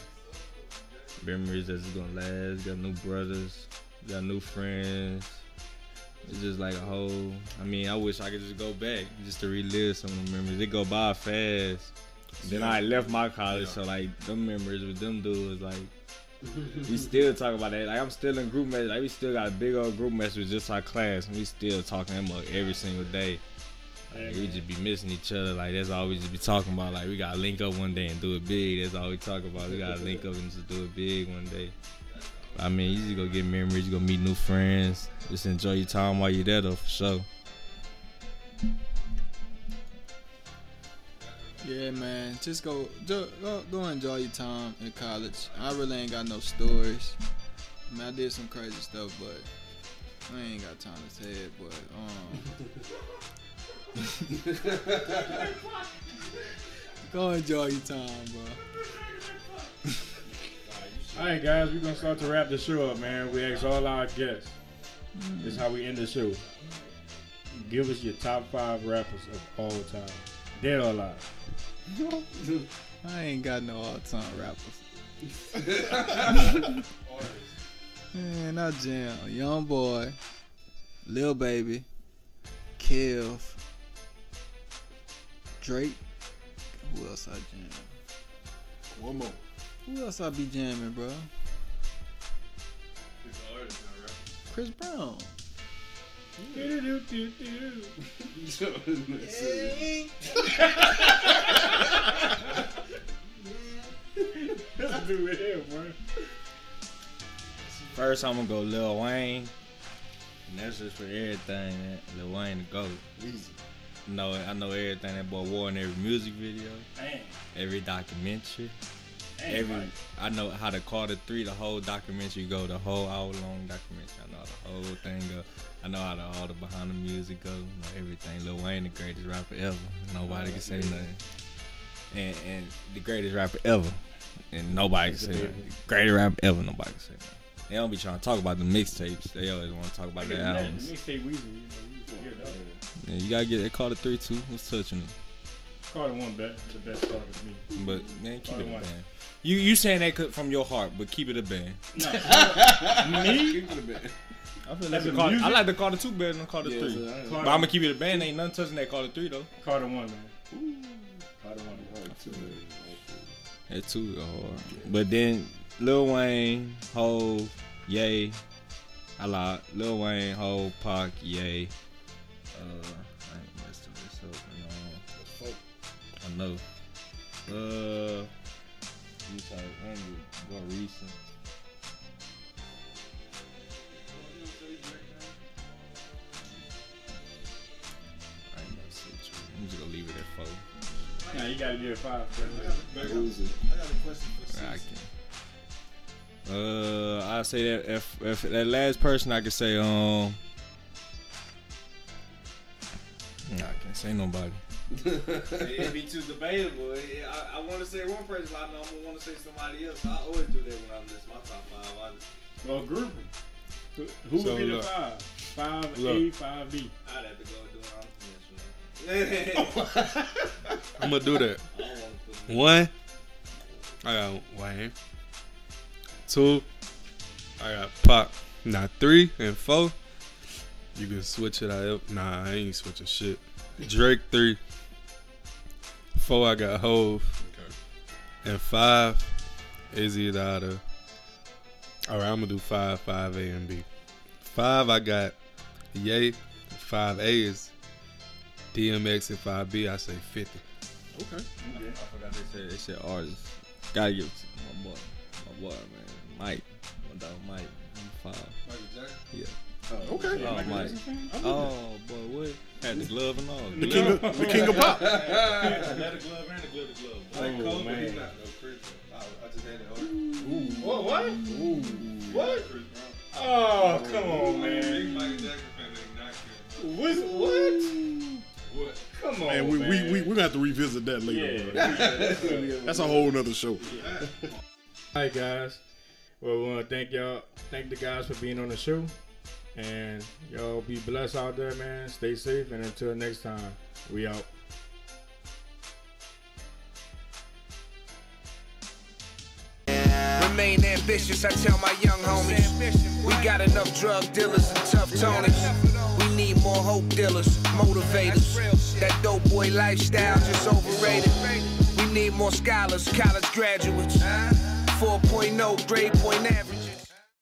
memories that's gonna last. Got new brothers, got new friends. It's just like a whole. I mean, I wish I could just go back just to relive some of the memories. They go by fast. Then I left my college, so like them memories with them dudes, like we still talk about that. Like I'm still in group message. Like we still got a big old group message just our class, and we still talking them up every single day. Like, we just be missing each other. Like that's all we just be talking about. Like we gotta link up one day and do it big. That's all we talk about. We gotta link up and just do it big one day. I mean, you just go get memories. You go meet new friends. Just enjoy your time while you're there, though, for sure. Yeah, man. Just go, go, go, enjoy your time in college. I really ain't got no stories. I mean, I did some crazy stuff, but I ain't got time to say it. But um, go enjoy your time, bro. All right, guys, we're gonna start to wrap the show up, man. We ask all our guests. This is how we end the show. Give us your top five rappers of all time, dead or alive. I ain't got no all-time rappers. Man, I jam Young Boy, Lil Baby, Kev, Drake. Who else I jam? One more. Who else I be jamming, bro? Chris Brown. First, I'm gonna go Lil Wayne. And that's just for everything, man. Lil Wayne to go. Easy. No, I know everything that boy wore in every music video, Damn. every documentary, Damn, every. I know how to call the Three, the whole documentary go, the whole hour long documentary. I know the whole thing go. I know how the, all the behind the music go. I know everything. Lil Wayne, the greatest rapper ever. Nobody can say nothing. And and the greatest rapper ever. And nobody can say nothing. Greatest rapper ever. Nobody can say nothing. They don't be trying to talk about the mixtapes. They always want to talk about their albums. Mixtape Weezy, you know, you. Yeah, you gotta get it. Carter three two. Who's touching it? Carter one bet, the best Carter to me. But man, keep Carter it a band. You you saying that from your heart, but keep it a band. Me? Keep it a bit. I feel As like a the Carter, I like the Carter two better than Carter Yeah, three. so I- but I'm gonna keep it a band. Ain't nothing touching that Carter three though. Carter one, man. Carter one. Carter two. That two hard. But then Lil Wayne, Hov, Ye. I like Lil Wayne, Hov, Pac, Ye. Uh, I ain't messed this up. No. I know. Uh, you saw I ain't go recent. Nah, you gotta give it five. bro. I got a question for I Sis. can. Uh, I say that if if that last person I could say um. Nah, I can't say nobody. It'd be too debatable. I, I want to say one person, but I know I'm gonna want to say somebody else. I always do that when I list my top five. I, Well, group. Who who So would be the look. five? Five A, five B. I'd have to go do an unconventional. I'm gonna do that. I don't want to put One, I got Wayne. Two, I got Pop. Now three and four, you can switch it out. Nah, I ain't switching shit. Drake three. Four, I got Hov. And five out of. All right, I'm gonna do five, five A and B. Five, I got Yay. Five A is DMX, and five B, I say fifty. Okay. I forgot they said they said artists. Gotta give it to my boy, my boy, man, Mike, my dog Mike. I'm five. Michael Jackson? Yeah. Oh, Okay. Oh, Michael Mike. Jackson fan? I Oh boy, what? Had the glove and all. The king of the king of pop. Let the glove and the glove the glove. Oh, Like Cole, but he's man. not no Chris. I, I just had it. What? What? What? Chris Brown. Oh, come on, man. What? What? What? Come on, Man, we, man. we, we, we're going to have to revisit that later. Yeah. bro. That's a whole nother show. All right, guys. Well, we want to thank y'all. Thank the guys for being on the show. And y'all be blessed out there, man. Stay safe. And until next time, we out. Remain ambitious, I tell my young homies. We got enough drug dealers and tough Tonys. We need more hope dealers, motivators. That dope boy lifestyle just overrated. We need more scholars, college graduates. 4.0 grade point average.